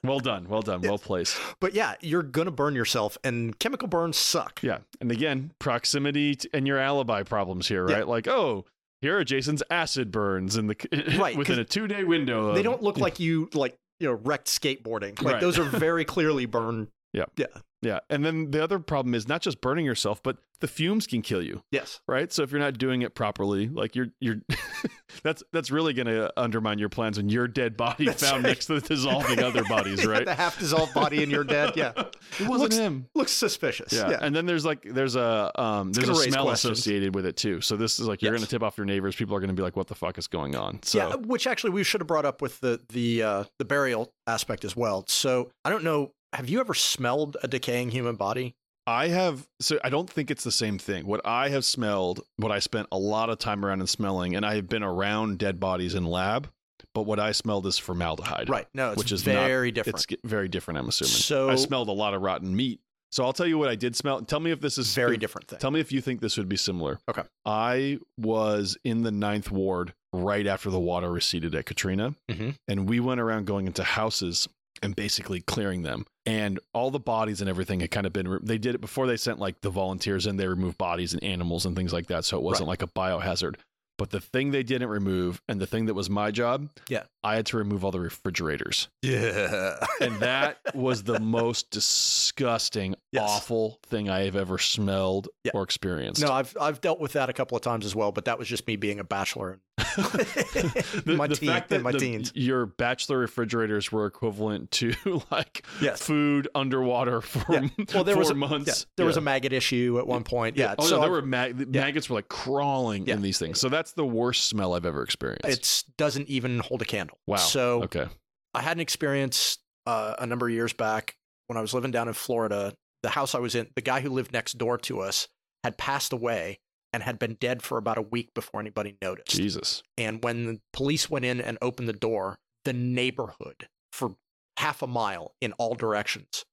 Well done, well done, well placed. But yeah, you're gonna burn yourself, and chemical burns suck. Yeah, and again, proximity t- and your alibi problems here, Yeah. right? Like, oh, here are Jason's acid burns in the Right, within 'cause a two day window. They don't look like you like you know wrecked skateboarding. Like Right. those are very clearly burned. Yeah. Yeah. Yeah, and then the other problem is not just burning yourself, but the fumes can kill you. Yes. right? So if you're not doing it properly, like you're you're that's that's really going to undermine your plans when your dead body That's found right. next to the dissolving other bodies, right? the half dissolved body in your dead. Yeah. it wasn't Looks- him. Looks suspicious. Yeah. Yeah. and then there's like there's a um there's a smell questions. associated with it too. So this is like you're Yes. going to tip off your neighbors. People are going to be like, "What the fuck is going on?" So yeah, which actually we should have brought up with the the uh, the burial aspect as well. So I don't know. Have you ever smelled a decaying human body? I have so I don't think it's the same thing. What I have smelled, what I spent a lot of time around and smelling, and I have been around dead bodies in lab, but what I smelled is formaldehyde. Right. No, it's Which is not- very different. It's very different, I'm assuming. So- I smelled a lot of rotten meat. So I'll tell you what I did smell. Tell me if this is very if- different thing. Tell me if you think this would be similar. Okay. I was in the ninth ward right after the water receded at Katrina. Mhm. And we went around going into houses and basically clearing them. And all the bodies and everything had kind of been, re- they did it before they sent like the volunteers in, they removed bodies and animals and things like that. So it wasn't like a biohazard. But the thing they didn't remove and the thing that was my job, Yeah. I had to remove all the refrigerators. yeah. And that was the most disgusting, Yes. awful thing I have ever smelled Yeah. or experienced. no, I've I've dealt with that a couple of times as well, but that was just me being a bachelor. the, my the teen, fact that my the- teens. your bachelor refrigerators were equivalent to like Yes. food underwater for Yeah. Well, there was a, months. yeah, there was a maggot issue at one point. Yeah. Oh, so no, there were mag- maggots were like crawling in these things. So that's the worst smell I've ever experienced. it doesn't even hold a candle. Wow. So okay. I had an experience uh, a number of years back when I was living down in Florida. The house I was in, the guy who lived next door to us had passed away and had been dead for about a week before anybody noticed. Jesus. And when the police went in and opened the door, the neighborhood for half a mile in all directions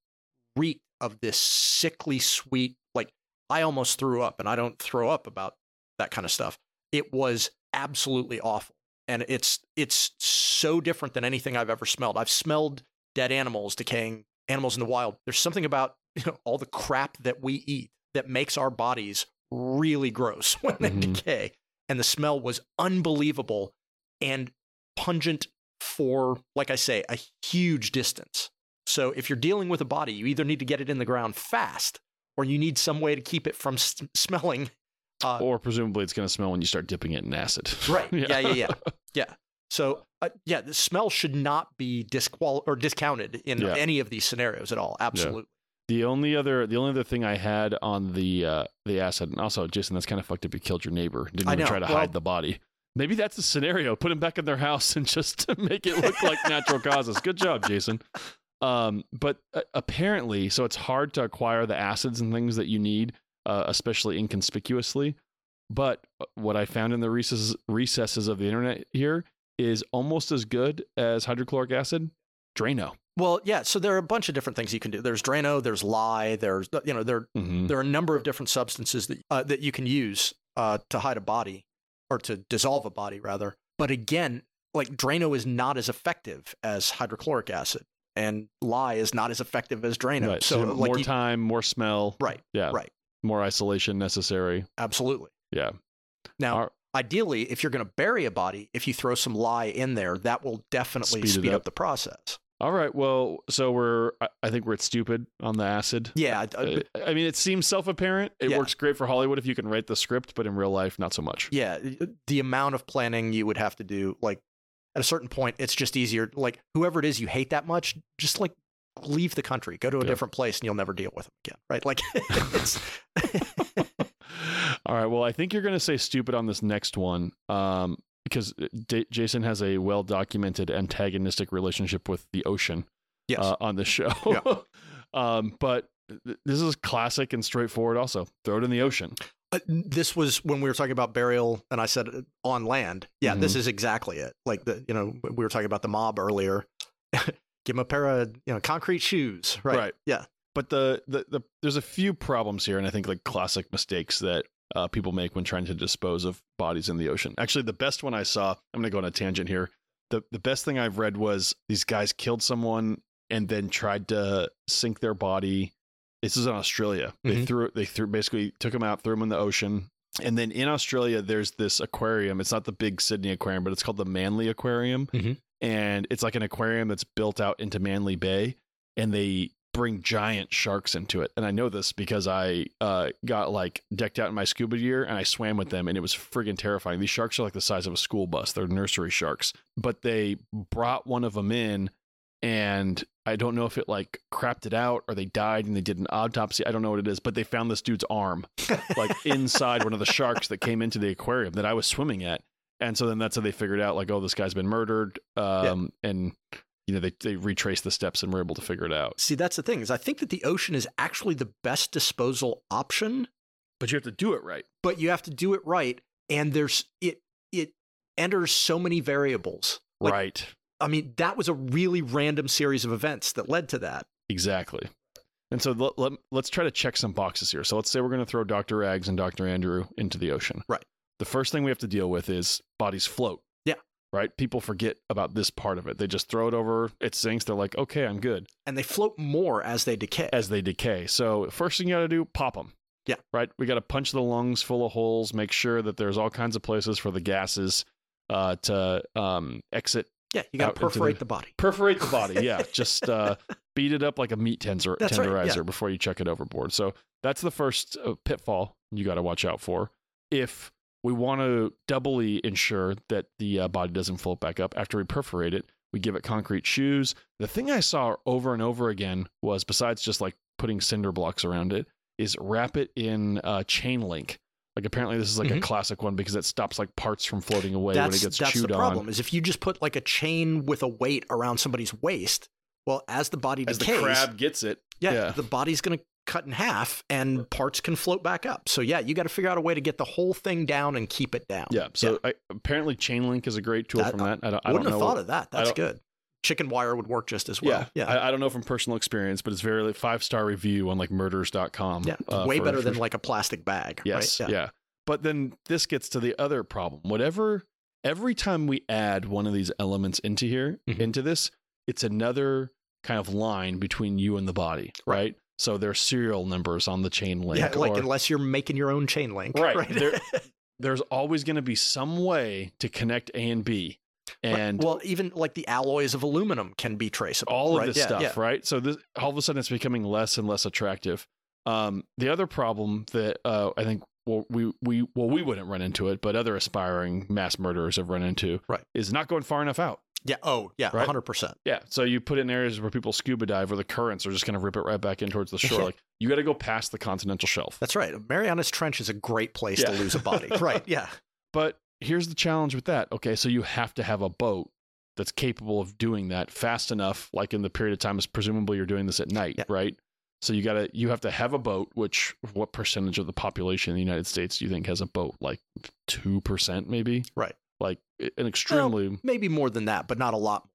reeked of this sickly sweet, like I almost threw up, and I don't throw up about that kind of stuff. It was absolutely awful. And it's it's so different than anything I've ever smelled. I've smelled dead animals, decaying animals in the wild. There's something about you know, all the crap that we eat that makes our bodies really gross when they Mhm. decay. And the smell was unbelievable and pungent for, like I say, a huge distance. So if you're dealing with a body, you either need to get it in the ground fast or you need some way to keep it from s- smelling. Uh, or presumably it's going to smell when you start dipping it in acid. Right. Yeah, yeah, yeah. Yeah. So, uh, yeah, the smell should not be disqual or discounted in Yeah. any of these scenarios at all. Absolutely. The only other the only other thing I had on the uh the acid, and also Jason, that's kind of fucked up. You killed your neighbor. Didn't even try to Well- hide the body. Maybe that's the scenario. Put him back in their house and just make it look like natural causes. Good job, Jason. Um, but uh, apparently, so it's hard to acquire the acids and things that you need, uh, especially inconspicuously. But uh, what I found in the recesses, recesses of the internet here is almost as good as hydrochloric acid, Drano. Well, yeah. So there are a bunch of different things you can do. There's Drano, there's lye, there's, you know, there, Mm-hmm. there are a number of different substances that, uh, that you can use uh, to hide a body or to dissolve a body, rather. But again, like Drano is not as effective as hydrochloric acid, and lye is not as effective as Drano. Right. So, So, like, more you- time, more smell. right, Yeah. right. More isolation necessary. absolutely. Yeah. Now, Are- ideally, if you're going to bury a body, if you throw some lye in there, that will definitely Speed speed, up. up. the process. All right. Well, so we're, I- think we're at stupid on the acid. Yeah, I- I- I mean, it seems self apparent. It Yeah. works great for Hollywood if you can write the script, but in real life, not so much. yeah. The amount of planning you would have to do, like at a certain point, it's just easier. Like whoever it is you hate that much, just like leave the country, go to a Yeah. different place, and you'll never deal with them again. Right? Like it's. All right. Well, I think you're going to say stupid on this next one um, because D- Jason has a well documented antagonistic relationship with the ocean yes. uh, on the show. Yeah. um, but th- this is classic and straightforward also. Throw it in the ocean. Uh, this was when we were talking about burial, and I said uh, on land. Yeah, this Mm-hmm. is exactly it. Like the, you know, we were talking about the mob earlier. Give him a pair of, you know, concrete shoes. Right. Right. Yeah. But the, the the there's a few problems here, and I think like classic mistakes that uh, people make when trying to dispose of bodies in the ocean. Actually, the best one I saw. I'm going to go on a tangent here. The the best thing I've read was these guys killed someone and then tried to sink their body. This is in Australia. They Mhm. threw they threw basically took them out, threw them in the ocean. And then in Australia, there's this aquarium. It's not the big Sydney aquarium, but it's called the Manly Aquarium. Mhm. And it's like an aquarium that's built out into Manly Bay. And they bring giant sharks into it. And I know this because I uh, got like decked out in my scuba gear and I swam with them and it was friggin' terrifying. These sharks are like the size of a school bus. They're nursery sharks. But they brought one of them in and I don't know if it like crapped it out or they died and they did an autopsy. I don't know what it is, but they found this dude's arm like inside one of the sharks that came into the aquarium that I was swimming at. And so then that's how they figured out like, oh, this guy's been murdered. Um, and you know they they retraced the steps and were able to figure it out. See, that's the thing is I think that the ocean is actually the best disposal option, But you have to do it right. but you have to do it right. And there's it it enters so many variables. Like, right. I mean, that was a really random series of events that led to that. Exactly. And so let, let, let's try to check some boxes here. So let's say we're going to throw Dr. Eggs and Dr. Andrew into the ocean. Right. The first thing we have to deal with is bodies float. Yeah. Right. People forget about this part of it. They just throw it over, it sinks. They're like, okay, I'm good And they float more as they decay. as they decay. So first thing you got to do, pop them. Yeah. Right. We got to punch the lungs full of holes, make sure that there's all kinds of places for the gases uh, to um, exit yeah, you got to into the- perforate the body. perforate the body yeah just uh beat it up like a meat That's right, tenderizer yeah. before you check it overboard so that's the first uh, pitfall you got to watch out for if we want to doubly ensure that the uh, body doesn't float back up after we perforate it we give it concrete shoes the thing i saw over and over again was besides just like putting cinder blocks around it is wrap it in uh, chain link like apparently this is like a Mhm. classic one because it stops like parts from floating away when it That's gets that's chewed the on problem. Is if you just put like a chain with a weight around somebody's waist, well, as the body as the crab gets it yeah, yeah. the body's going to cut in half, and parts can float back up. So yeah, you got to figure out a way to get the whole thing down and keep it down. Yeah. So I, apparently, Chainlink is a great tool That- from that. I don't, I wouldn't don't have know. thought of that. That's good. Chicken wire would work just as well. yeah, Yeah, I, I don't know from personal experience, but it's very like, five star review on like murders.com. yeah, uh, way for- better for- than like a plastic bag. yes, right? yeah. But then this gets to the other problem. Whatever, every time we add one of these elements into here, Mhm. into this, it's another kind of line between you and the body, right? So there's serial numbers on the chain link. Yeah, like or- unless you're making your own chain link. Right. There- there's always going to be some way to connect A and B. And well, even like the alloys of aluminum can be traceable. all of right? this Yeah, stuff, yeah. right? So this all of a sudden it's becoming less and less attractive. Um, the other problem that uh, I think well, we we well we wouldn't run into it, but other aspiring mass murderers have run into Right. is not going far enough out. Yeah. Oh, yeah. Right? hundred percent. Yeah, so you put it in areas where people scuba dive, where the currents are just going to rip it right back in towards the shore. Like you got to go past the continental shelf. That's right. Mariana's Trench is a great place to lose a body. right. Yeah. But here's the challenge with that. Okay, so you have to have a boat that's capable of doing that fast enough, like in the period of time as presumably you're doing this at night, Yeah. right? So you gotta you have to have a boat, which what percentage of the population in the United States do you think has a boat? Like two percent maybe? Right. Like an extremely Maybe more than that, but not a lot.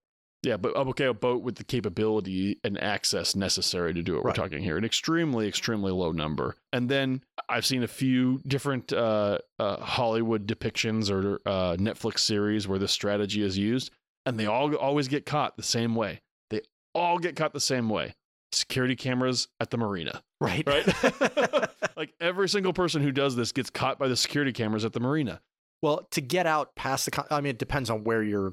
yeah, but okay, a boat with the capability and access necessary to do what Right. we're talking here. An extremely, extremely low number. And then I've seen a few different uh, uh, Hollywood depictions or uh, Netflix series where this strategy is used, and they all always get caught the same way. They all get caught the same way. Security cameras at the marina, Right. right? like every single person who does this gets caught by the security cameras at the marina. Well, to get out past the, con- I mean, it depends on where you're,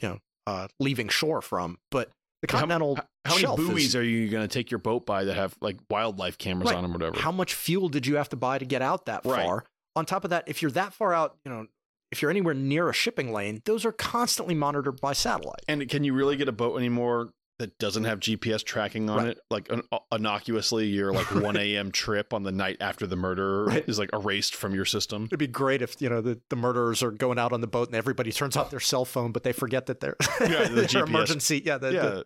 you know, uh, leaving shore from, but the continental How, how many buoys is, are you going to take your boat by that have like wildlife cameras Right. on them, or whatever? how much fuel did you have to buy to get out that Right. far? On top of that, if you're that far out, you know, if you're anywhere near a shipping lane, those are constantly monitored by satellite. And can you really get a boat anymore that doesn't have GPS tracking on Right. it? Like in- innocuously, your like 1 a.m. trip on the night after the murder Right. is like erased from your system. It'd be great if you know the, the murderers are going out on the boat and everybody turns off their cell phone, but they forget that they're Yeah, the their emergency. Yeah, the, yeah.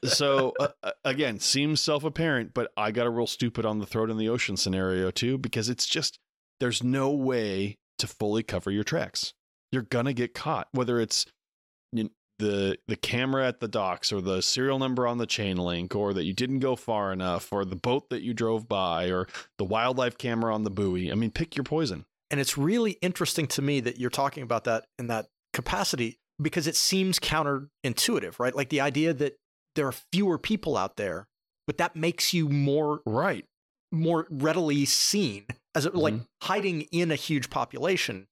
the- so uh, uh, again, seems self-apparent, but I got a real stupid on the throat in the ocean scenario too because it's just there's no way to fully cover your tracks. You're gonna get caught, whether it's you the the camera at the docks or the serial number on the chain link or that you didn't go far enough or the boat that you drove by or the wildlife camera on the buoy. I mean, pick your poison. And it's really interesting to me that you're talking about that in that capacity because it seems counterintuitive, right? Like the idea that there are fewer people out there, but that makes you more Right. more readily seen as a, like mm-hmm. hiding in a huge population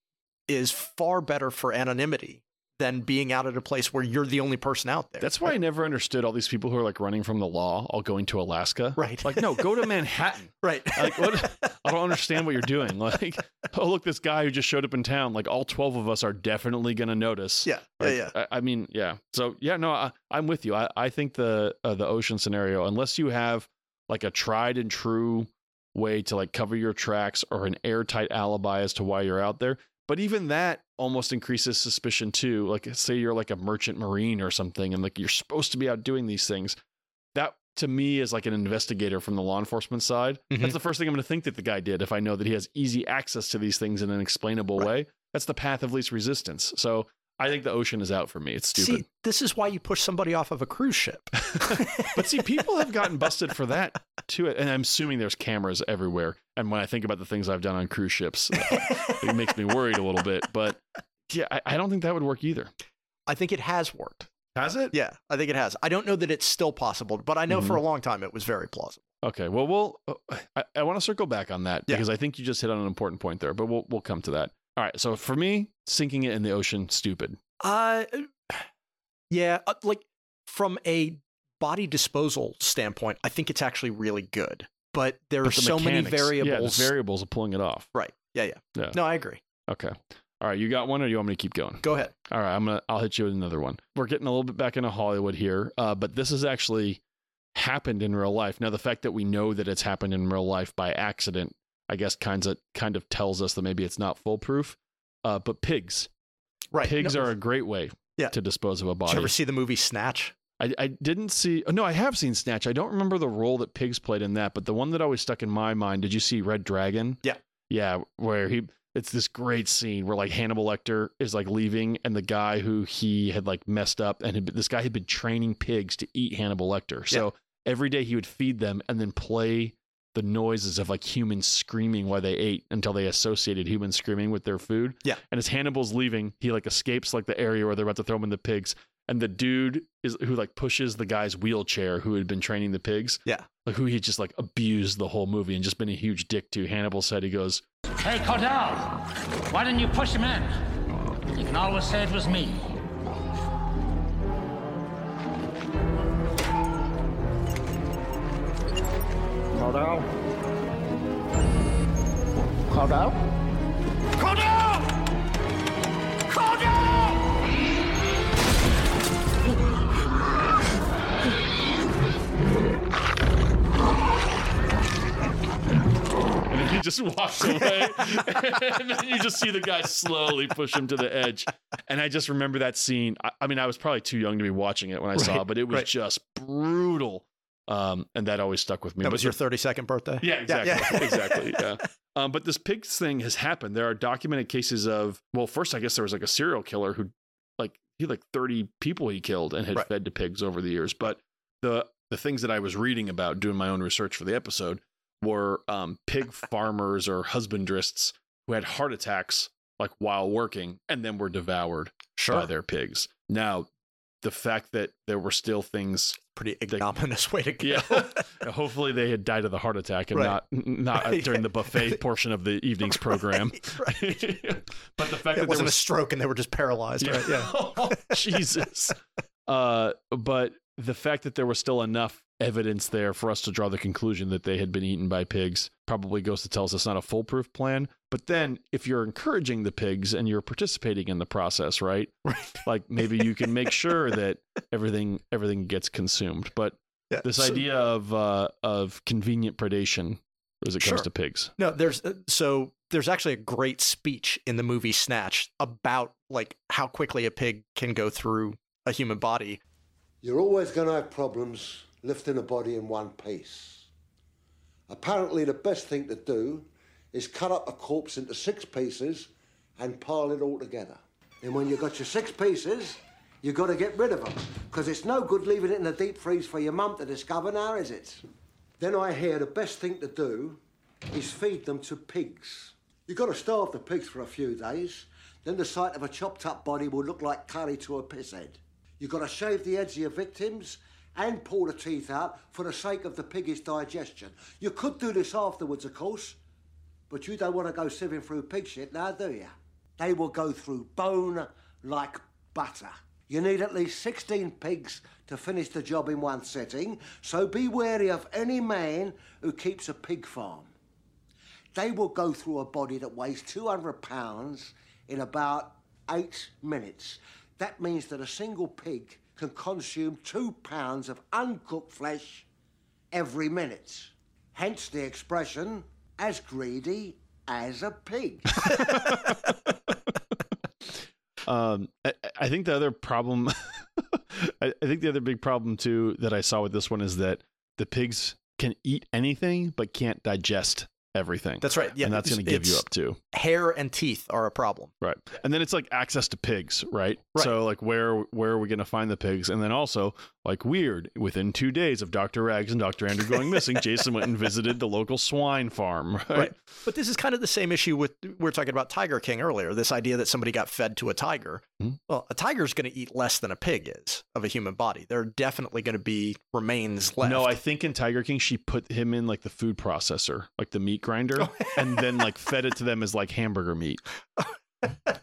is far better for anonymity than being out at a place where you're the only person out there. That's why I never understood all these people who are like running from the law, all going to Alaska. right. Like, no, go to Manhattan. right. Like, what? I don't understand what you're doing. Like, oh, look, this guy who just showed up in town. Like, all 12 of us are definitely going to notice. yeah. Like, yeah. Yeah. I, I mean, yeah. So, yeah, no, I, I'm with you. I, I think the uh, the ocean scenario, unless you have like a tried and true way to like cover your tracks or an airtight alibi as to why you're out there, but even that, almost increases suspicion too. Like say you're like a merchant marine or something and like you're supposed to be out doing these things. That to me is like an investigator from the law enforcement side. Mhm. That's the first thing I'm going to think that the guy did if I know that he has easy access to these things in an explainable Right. way. That's the path of least resistance. So I think the ocean is out for me. It's stupid. See, this is why you push somebody off of a cruise ship. but see, people have gotten busted for that too. And I'm assuming there's cameras everywhere. And when I think about the things I've done on cruise ships, it makes me worried a little bit. But yeah, I, I don't think that would work either. I think it has worked. Has it? Yeah, I think it has. I don't know that it's still possible, but I know for a long time it was very plausible. Okay. Well, we'll. uh, I, I want to circle back on that Yeah. because I think you just hit on an important point there. But we'll we'll come to that. All right. So for me, sinking it in the ocean, stupid. Uh, yeah, uh, like from a body disposal standpoint, I think it's actually really good. But there are the so many variables. Yeah, variables of pulling it off. right. Yeah, yeah. Yeah. No, I agree. Okay. All right. You got one, or you want me to keep going? Go ahead. All right, I'm gonna. I'll hit you with another one. We're getting a little bit back into Hollywood here, uh, but this has actually happened in real life. Now, the fact that we know that it's happened in real life by accident, I guess, kind of kind of tells us that maybe it's not foolproof. Uh, but pigs, Right. pigs no, are a great way Yeah. to dispose of a Did body. you ever see the movie Snatch? I, I didn't see. Oh, no, I have seen Snatch. I don't remember the role that pigs played in that, but the one that always stuck in my mind. Did you see Red Dragon? Yeah. Yeah, where he. It's this great scene where like Hannibal Lecter is like leaving, and the guy who he had like messed up, and had, this guy had been training pigs to eat Hannibal Lecter. So every day he would feed them and then play the noises of like humans screaming while they ate until they associated humans screaming with their food. Yeah. And as Hannibal's leaving, he like escapes like the area where they're about to throw him in the pigs. And the dude is who like pushes the guy's wheelchair who had been training the pigs. Yeah. Like who he just like abused the whole movie and just been a huge dick to. Hannibal said he goes, Hey, Cordell, why didn't you push him in? You can always say it was me. Cordell? Cordell? Cordell! Cordell! and then he just walks away. and then you just see the guy slowly push him to the edge. And I just remember that scene. I, I mean, I was probably too young to be watching it when I saw it, but it was right. just brutal. Um, and that always stuck with me. That was your 32nd birthday? Yeah, exactly. yeah. exactly. Yeah. Um, but this pigs thing has happened. There are documented cases of, well, first, I guess there was like a serial killer who, like, he had like 30 people he killed and had Right. fed to pigs over the years. But the, the things that I was reading about doing my own research for the episode were um, pig farmers or husbandrists who had heart attacks like while working and then were devoured by their pigs. Now, the fact that there were still things Pretty ignominious way to go. yeah. Hopefully they had died of the heart attack and Right. not not Right. during the buffet portion of the evening's program. Right, but the fact that It there wasn't a was stroke and they were just paralyzed, right? Yeah. Oh, Jesus. Uh, but the fact that there was still enough evidence there for us to draw the conclusion that they had been eaten by pigs probably goes to tell us it's not a foolproof plan. But then if you're encouraging the pigs and you're participating in the process, right? Right. Like maybe you can make sure that everything everything gets consumed. But Yeah, this so- idea of uh, of convenient predation as it comes to pigs. No, there's uh, so there's actually a great speech in the movie Snatch about like how quickly a pig can go through a human body. You're always going to have problems lifting a body in one piece. Apparently, the best thing to do is cut up a corpse into six pieces and pile it all together. And when you've got your six pieces, you've got to get rid of them because it's no good leaving it in the deep freeze for your mum to discover now, is it? Then I hear the best thing to do is feed them to pigs. You've got to starve the pigs for a few days, then the sight of a chopped up body will look like curry to a piss head. You've got to shave the heads of your victims and pull the teeth out for the sake of the piggish digestion. You could do this afterwards, of course, but you don't want to go sieving through pig shit now, do you? They will go through bone like butter. You need at least 16 pigs to finish the job in one sitting, so be wary of any man who keeps a pig farm. They will go through a body that weighs 200 pounds in about eight minutes. That means that a single pig can consume two pounds of uncooked flesh every minute. Hence the expression, as greedy as a pig. Um, I, I think the other problem, I, I think the other big problem too that I saw with this one is that the pigs can eat anything but can't digest everything. That's right. Yeah, and that's going to give you up too. Hair and teeth are a problem. Right. And then it's like access to pigs, right? Right. So like where where are we going to find the pigs? And then also like weird, within 2 days of Dr. Rags and Dr. Andrew going missing, Jason went and visited the local swine farm, right? Right. But this is kind of the same issue with we were talking about Tiger King earlier. This idea that somebody got fed to a tiger. Mhm. Well, a tiger's going to eat less than a pig is of a human body. There are definitely going to be remains left. No, I think in Tiger King she put him in like the food processor, like the meat grinder, Oh. and then like fed it to them as like hamburger meat.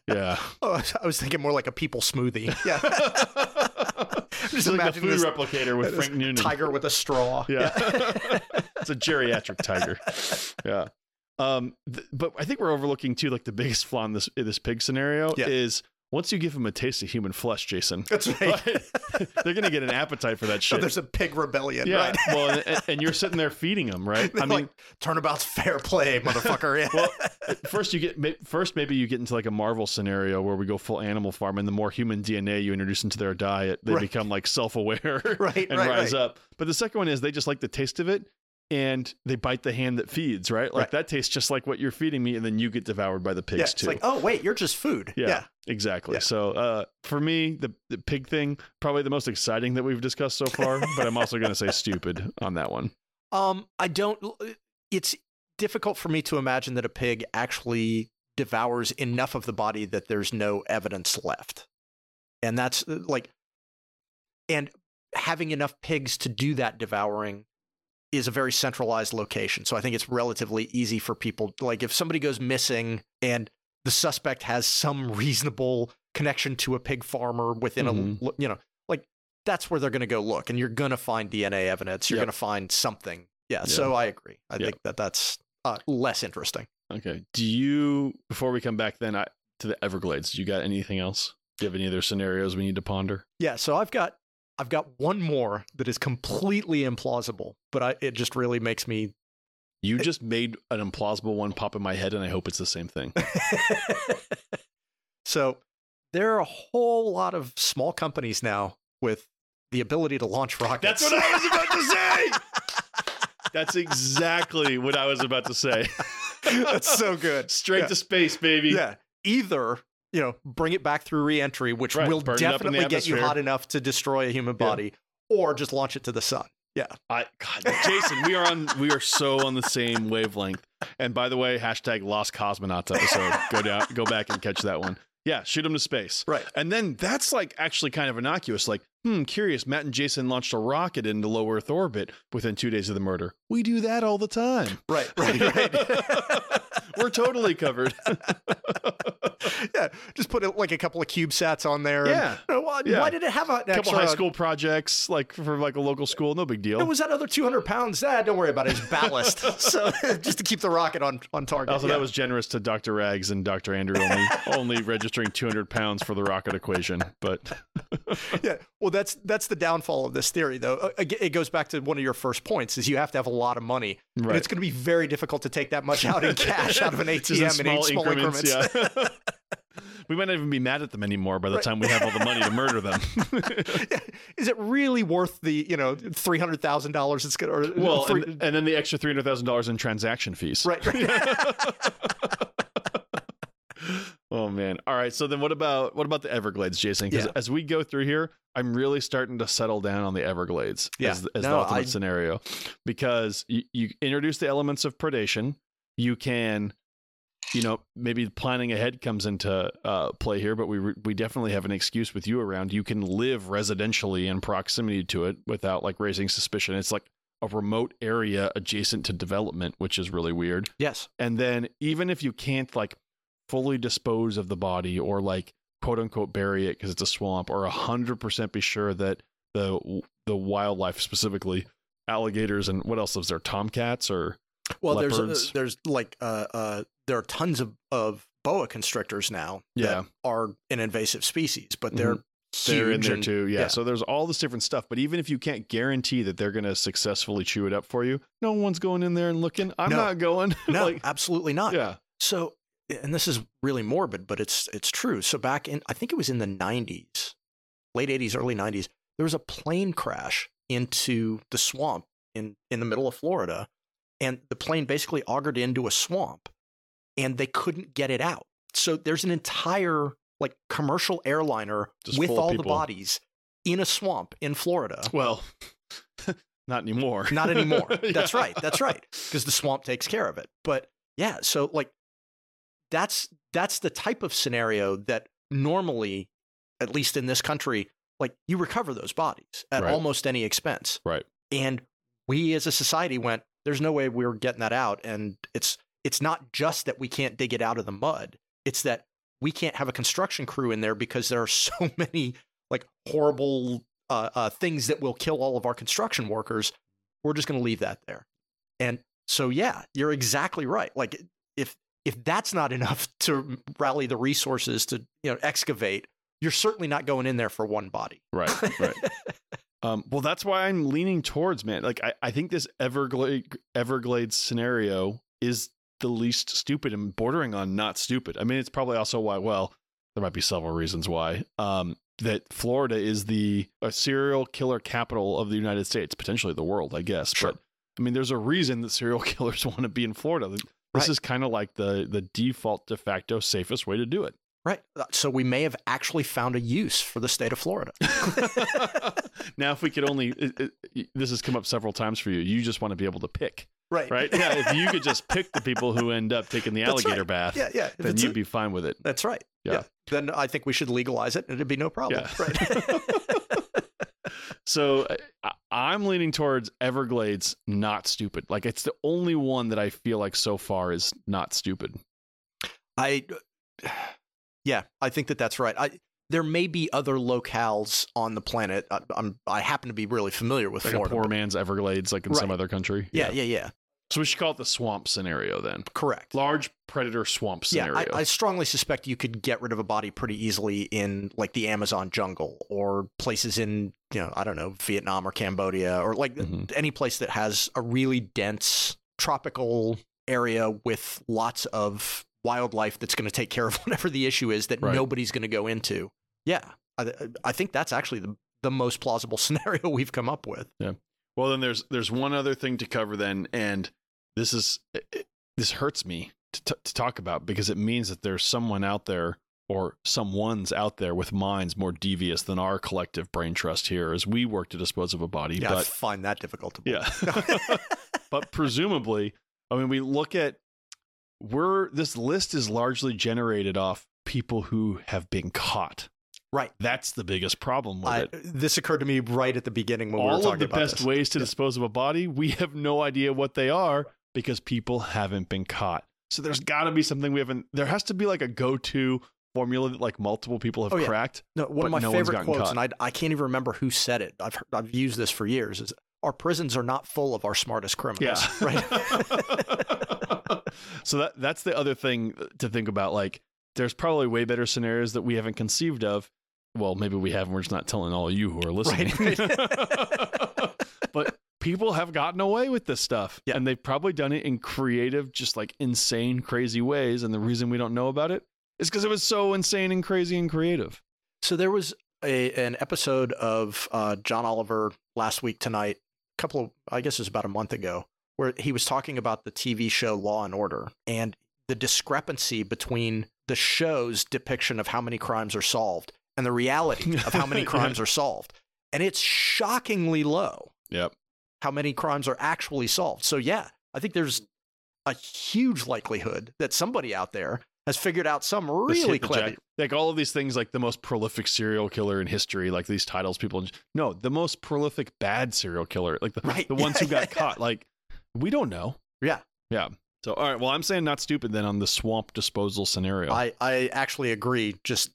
Yeah. Oh, I was thinking more like a people smoothie. Yeah. Just like a food this- replicator with Frank Noonan. tiger with a straw. Yeah. it's a geriatric tiger. Yeah. Um, th- but I think we're overlooking too, like the biggest flaw in this in this pig scenario Yeah. is once you give them a taste of human flesh, Jason, That's right. they're gonna get an appetite for that So oh, shit. there's a pig rebellion, yeah. right? well, and, and you're sitting there feeding them, right? I mean, like, turnabout's fair play, motherfucker. Yeah. well, first you get first maybe you get into like a Marvel scenario where we go full animal farm, and the more human DNA you introduce into their diet, they Right. become like self-aware Right, and right, rise up. But the second one is they just like the taste of it. And they bite the hand that feeds, right? Like Right. that tastes just like what you're feeding me, and then you get devoured by the pigs yeah, it's too. like, oh wait, you're just food. yeah, yeah. exactly. Yeah. So uh, for me, the, the pig thing probably the most exciting that we've discussed so far. but I'm also going to say stupid on that one. Um, I don't. It's difficult for me to imagine that a pig actually devours enough of the body that there's no evidence left, and that's uh, like, and having enough pigs to do that devouring is a very centralized location. So I think it's relatively easy for people. Like if somebody goes missing and the suspect has some reasonable connection to a pig farmer within Mhm. a, you know, like that's where they're going to go look, and you're going to find DNA evidence. You're Yep. going to find something. Yeah, Yeah. So I agree. I Yep. think that that's uh, less interesting. Okay. Do you before we come back then I, to the Everglades? You got anything else? Do you have any other scenarios we need to ponder? Yeah. So I've got I've got one more that is completely implausible, but I, it just really makes me. You just made an implausible one pop in my head, and I hope it's the same thing. so there are a whole lot of small companies now with the ability to launch rockets. That's what I was about to say. That's exactly what I was about to say. That's so good. Straight Yeah. to space, baby. Yeah. Either, you know, bring it back through reentry, which Right, will burn it up in the definitely get you hot enough to destroy a human Yeah. body, or just launch it to the sun. Yeah. I God, Jason, we are on we are so on the same wavelength. And by the way, hashtag lost cosmonauts episode. Go down, go back and catch that one. Yeah, shoot them to space. Right. And then that's like actually kind of innocuous. Like, hmm, curious. Matt and Jason launched a rocket into low Earth orbit within two days of the murder. We do that all the time. Right, right, right. We're totally covered. yeah, just put like a couple of CubeSats on there. and- Yeah. You know, why, Yeah. why did it have a, couple high school projects, like for like a local school, no big deal. It was that other 200 pounds. Ah, don't worry about it. It's ballast. so just to keep the rocket on, on target. Also, yeah. that was generous to Dr. Rags and Dr. Andrew only only registering 200 pounds for the rocket equation. But yeah. Well, that's that's the downfall of this theory, though. Uh, It goes back to one of your first points: is you have to have a lot of money, and it's going to be very difficult to take that much out in cash out of an in ATM in, eight small increments. yeah. We might not even be mad at them anymore by the Right. time we have all the money to murder them. Yeah. Is it really worth the you know three hundred thousand dollars? It's going to well, three, and, and then the extra three hundred thousand dollars in transaction fees. right. right. Oh man. All right. So then what about what about the Everglades, Jason? Because Yeah. as we go through here, I'm really starting to settle down on the Everglades Yeah. as, as the ultimate I- scenario. Because you, you introduce the elements of predation. You can, you know, maybe planning ahead comes into uh, play here, but we re- we definitely have an excuse with you around. You can live residentially in proximity to it without like raising suspicion. It's like a remote area adjacent to development, which is really weird. yes. And then even if you can't like fully dispose of the body or like quote unquote bury it because it's a swamp or a hundred percent be sure that the the wildlife specifically alligators and what else is there tomcats or Well, there's leopards. uh, there's like uh, uh, there are tons of, of boa constrictors now Yeah. that are an invasive species, but they're Mhm. they're in there too yeah. yeah. so there's all this different stuff but even if you can't guarantee that they're going to successfully chew it up for you no one's going in there and looking i'm No. not going No, like absolutely not. yeah So and this is really morbid, but it's it's true. So back in I think it was in the 90s, late 80s, early 90s, there was a plane crash into the swamp in in the middle of Florida, and the plane basically augured into a swamp, and they couldn't get it out. So there's an entire like commercial airliner Just with all the bodies in a swamp in Florida. Well, not anymore. Not anymore. That's Yeah. right. That's right. Because the swamp takes care of it. But yeah, so like that's that's the type of scenario that normally, at least in this country, like you recover those bodies at Right. almost any expense. Right. And we as a society went, there's no way we were getting that out. And it's it's not just that we can't dig it out of the mud. It's that we can't have a construction crew in there because there are so many like horrible uh, uh, things that will kill all of our construction workers. We're just going to leave that there. And so, yeah, you're exactly right. Like if if that's not enough to rally the resources to you know excavate, you're certainly not going in there for one body. Right, right. um, well, that's why I'm leaning towards man. Like I, I think this Everglade Everglades scenario is the least stupid and bordering on not stupid. I mean, it's probably also why. Well, there might be several reasons why. Um, that Florida is the a serial killer capital of the United States, potentially the world, I guess. Sure. But I mean, there's a reason that serial killers want to be in Florida. This Right. is kind of like the the default de facto safest way to do it. Right. Uh, So we may have actually found a use for the state of Florida. now, if we could only, it, it, this has come up several times for you. You just want to be able to pick, right. right? Yeah. If you could just pick the people who end up taking the alligator right. bath, Yeah. Yeah. If then you'd a- be fine with it. that's right. Yeah. Then I think we should legalize it and it'd be no problem. Yeah. Right. So I, I'm leaning towards Everglades, not stupid. Like it's the only one that I feel like so far is not stupid. I, yeah, I think that that's right. I there may be other locales on the planet. I, I'm I happen to be really familiar with Like Florida. poor but- man's Everglades, like in some other country. yeah, yeah, yeah. So we should call it the swamp scenario then. Correct. Large predator swamp Yeah, scenario. I, I strongly suspect you could get rid of a body pretty easily in like the Amazon jungle or places in you know I don't know Vietnam or Cambodia or like Mhm. any place that has a really dense tropical area with lots of wildlife that's going to take care of whatever the issue is that Right. nobody's going to go into. Yeah, I, I think that's actually the the most plausible scenario we've come up with. Yeah. Well, then there's there's one other thing to cover then, and this is it, this hurts me to, t- to talk about because it means that there's someone out there or someone's out there with minds more devious than our collective brain trust here as we work to dispose of a body. Yeah, I find that difficult to believe. yeah, but presumably, I mean, we look at we're this list is largely generated off people who have been caught. Right. That's the biggest problem with I, it. this occurred to me right at the beginning when we were talking about all of the best this. ways to Yeah. dispose of a body, we have no idea what they are because people haven't been caught. So there's got to be something we haven't. There has to be like a go-to formula that like multiple people have Oh, yeah. cracked. No, one of my no favorite quotes, caught. and I, I can't even remember who said it. I've heard, I've used this for years. Is our prisons are not full of our smartest criminals. Yeah. right. so that that's the other thing to think about. Like, there's probably way better scenarios that we haven't conceived of. Well, maybe we have, and we're just not telling all of you who are listening. Right, but people have gotten away with this stuff, Yeah. and they've probably done it in creative, just like insane, crazy ways. And the reason we don't know about it is because it was so insane and crazy and creative. so there was a an episode of uh, John Oliver last week tonight, a couple of I guess it was about a month ago, where he was talking about the TV show Law and Order and the discrepancy between the show's depiction of how many crimes are solved and the reality of how many crimes are solved. And it's shockingly low. Yep. how many crimes are actually solved. So yeah, I think there's a huge likelihood that somebody out there has figured out some really clever. jack- Like all of these things, like the most prolific serial killer in history, like these titles people. No, the most prolific bad serial killer, like the, Right. the ones who Yeah, got yeah, caught. Like we don't know. Yeah. Yeah. So all right. Well, I'm saying not stupid then on the swamp disposal scenario. I I actually agree. Just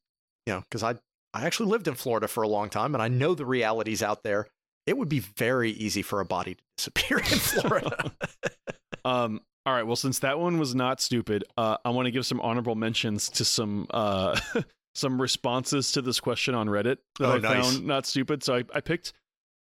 you know, because I I actually lived in Florida for a long time, and I know the realities out there. It would be very easy for a body to disappear in Florida. Um. All right. Well, since that one was not stupid, uh, I want to give some honorable mentions to some uh, some responses to this question on Reddit that Oh, I nice. found not stupid. So I, I picked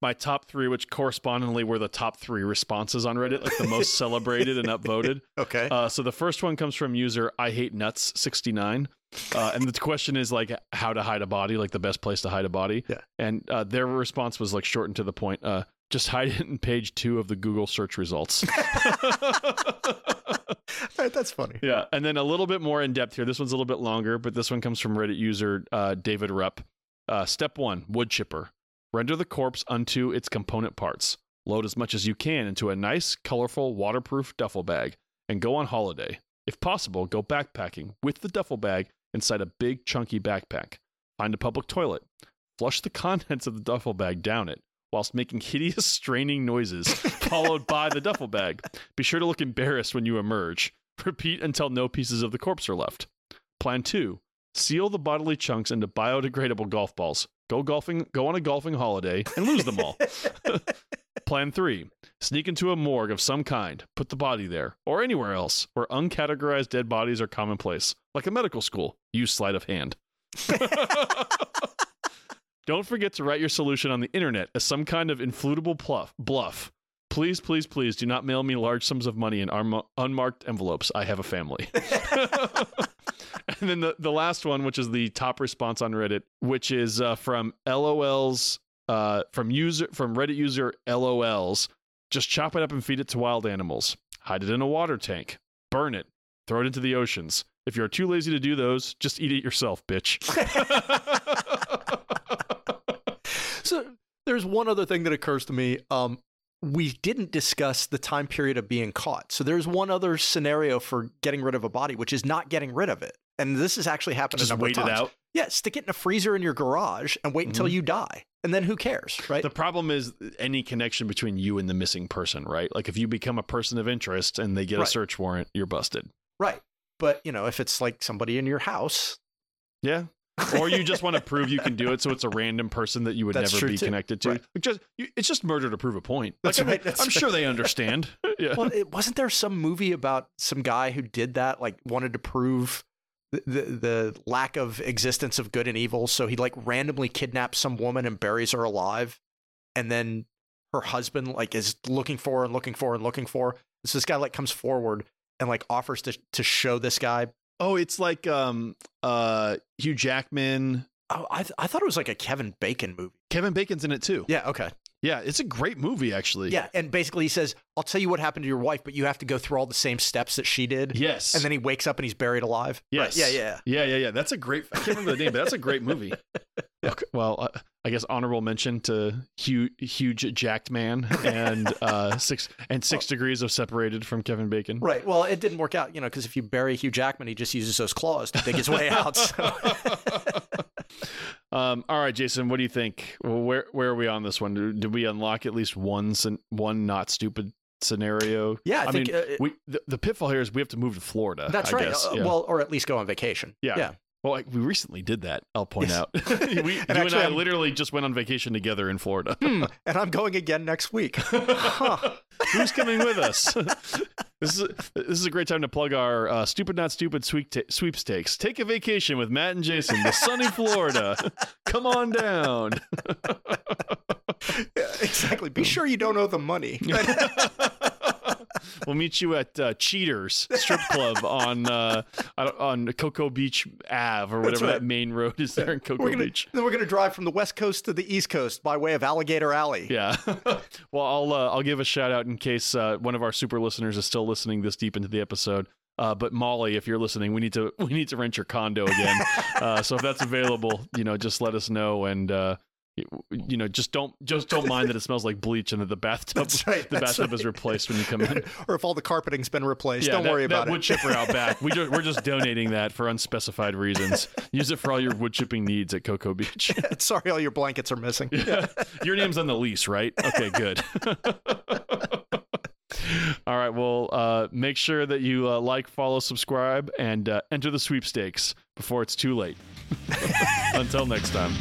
my top three, which correspondingly were the top three responses on Reddit, like the most celebrated and upvoted. Okay. Uh, so the first one comes from user I hate nuts sixty nine, uh, and the question is like how to hide a body, like the best place to hide a body. Yeah. And uh, their response was like shortened to the point. Uh, just hide it in page two of the Google search results. Right, that's funny. yeah, and then a little bit more in depth here. This one's a little bit longer, but this one comes from Reddit user uh, David Rupp. Uh, step one: wood chipper. Render the corpse unto its component parts. Load as much as you can into a nice, colorful, waterproof duffel bag, and go on holiday. If possible, go backpacking with the duffel bag inside a big, chunky backpack. Find a public toilet. Flush the contents of the duffel bag down it, whilst making hideous, straining noises, followed by the duffel bag. Be sure to look embarrassed when you emerge. Repeat until no pieces of the corpse are left. Plan two: seal the bodily chunks into biodegradable golf balls. Go golfing, go on a golfing holiday, and lose them all. Plan three: sneak into a morgue of some kind. Put the body there, or anywhere else where uncategorized dead bodies are commonplace, like a medical school. Use sleight of hand. Don't forget to write your solution on the internet as some kind of inflatable bluff. Bluff. Please, please, please do not mail me large sums of money in unmarked envelopes. I have a family. and then the, the last one, which is the top response on Reddit, which is uh, from LOL's uh, from user from Reddit user LOL's. Just chop it up and feed it to wild animals. Hide it in a water tank. Burn it. Throw it into the oceans. If you're too lazy to do those, just eat it yourself, bitch. So there's one other thing that occurs to me. Um, we didn't discuss the time period of being caught. So there's one other scenario for getting rid of a body, which is not getting rid of it. And this has actually happened just a number of times. out. Yeah, stick it in a freezer in your garage and wait until Mhm. you die. And then who cares, right? The problem is any connection between you and the missing person, right? Like if you become a person of interest and they get Right. a search warrant, you're busted. right. But, you know, if it's like somebody in your house, Yeah. Or you just want to prove you can do it, so it's a random person that you would That's never be too. connected to. Right. Like just you, it's just murder to prove a point. That's Like, I mean, right, that's I'm right. sure they understand. yeah. well, it, wasn't there some movie about some guy who did that, like wanted to prove the, the the lack of existence of good and evil? So he like randomly kidnaps some woman and buries her alive, and then her husband like is looking for her and looking for her and looking for. her. So this guy like comes forward and like offers to to show this guy. Oh, it's like um uh Hugh Jackman. Oh, I th- I thought it was like a Kevin Bacon movie. Kevin Bacon's in it too. Yeah. Okay. Yeah, it's a great movie actually. Yeah, and basically he says, "I'll tell you what happened to your wife, but you have to go through all the same steps that she did." Yes. And then he wakes up and he's buried alive. Yes. Right, Yeah. Yeah. Yeah, yeah, yeah. That's a great. I can't remember the name, but that's a great movie. Okay, well, uh, I guess honorable mention to huge, huge jacked man and uh, six and six degrees of separated from Kevin Bacon. Right. Well, it didn't work out, you know, because if you bury Hugh Jackman, he just uses those claws to dig his way out. So. um, all right, Jason, what do you think? Well, where where are we on this one? Did we unlock at least one one not stupid scenario? Yeah, I, I, think mean, uh, we the, the pitfall here is we have to move to Florida. that's I right. guess. Uh, yeah. Well, or at least go on vacation. Yeah. Yeah. Well, like, we recently did that. I'll point Yes. out. we, you and, I I'm- literally just went on vacation together in Florida. Hmm, and I'm going again next week. Huh. Who's coming with us? This is this is a great time to plug our uh, stupid not stupid sweep ta- sweepstakes. Take a vacation with Matt and Jason to sunny Florida. Come on down. Yeah, exactly. Be sure you don't owe the money. we'll meet you at uh, Cheaters Strip Club on uh, on Cocoa Beach Ave or whatever right. that main road is there in Cocoa we're gonna, Beach. then we're going to drive from the west coast to the east coast by way of Alligator Alley. Yeah. well, I'll uh, I'll give a shout out in case uh, one of our super listeners is still listening this deep into the episode. Uh, but Molly, if you're listening, we need to we need to rent your condo again. uh, so if that's available, you know, just let us know and. Uh, you- know, just don't just don't mind that it smells like bleach and that the bathtub right, the bathtub is replaced when you come in. or if all the carpeting's been replaced, yeah, don't that, worry that it. wood chipper out back. We ju- we're just donating that for unspecified reasons. Use it for all your wood chipping needs at Cocoa Beach. Sorry, all your blankets are missing. Your name's on the lease, right? Okay, good. All right. Well, uh, make sure that you uh, like, follow, subscribe, and uh, enter the sweepstakes before it's too late. Until next time.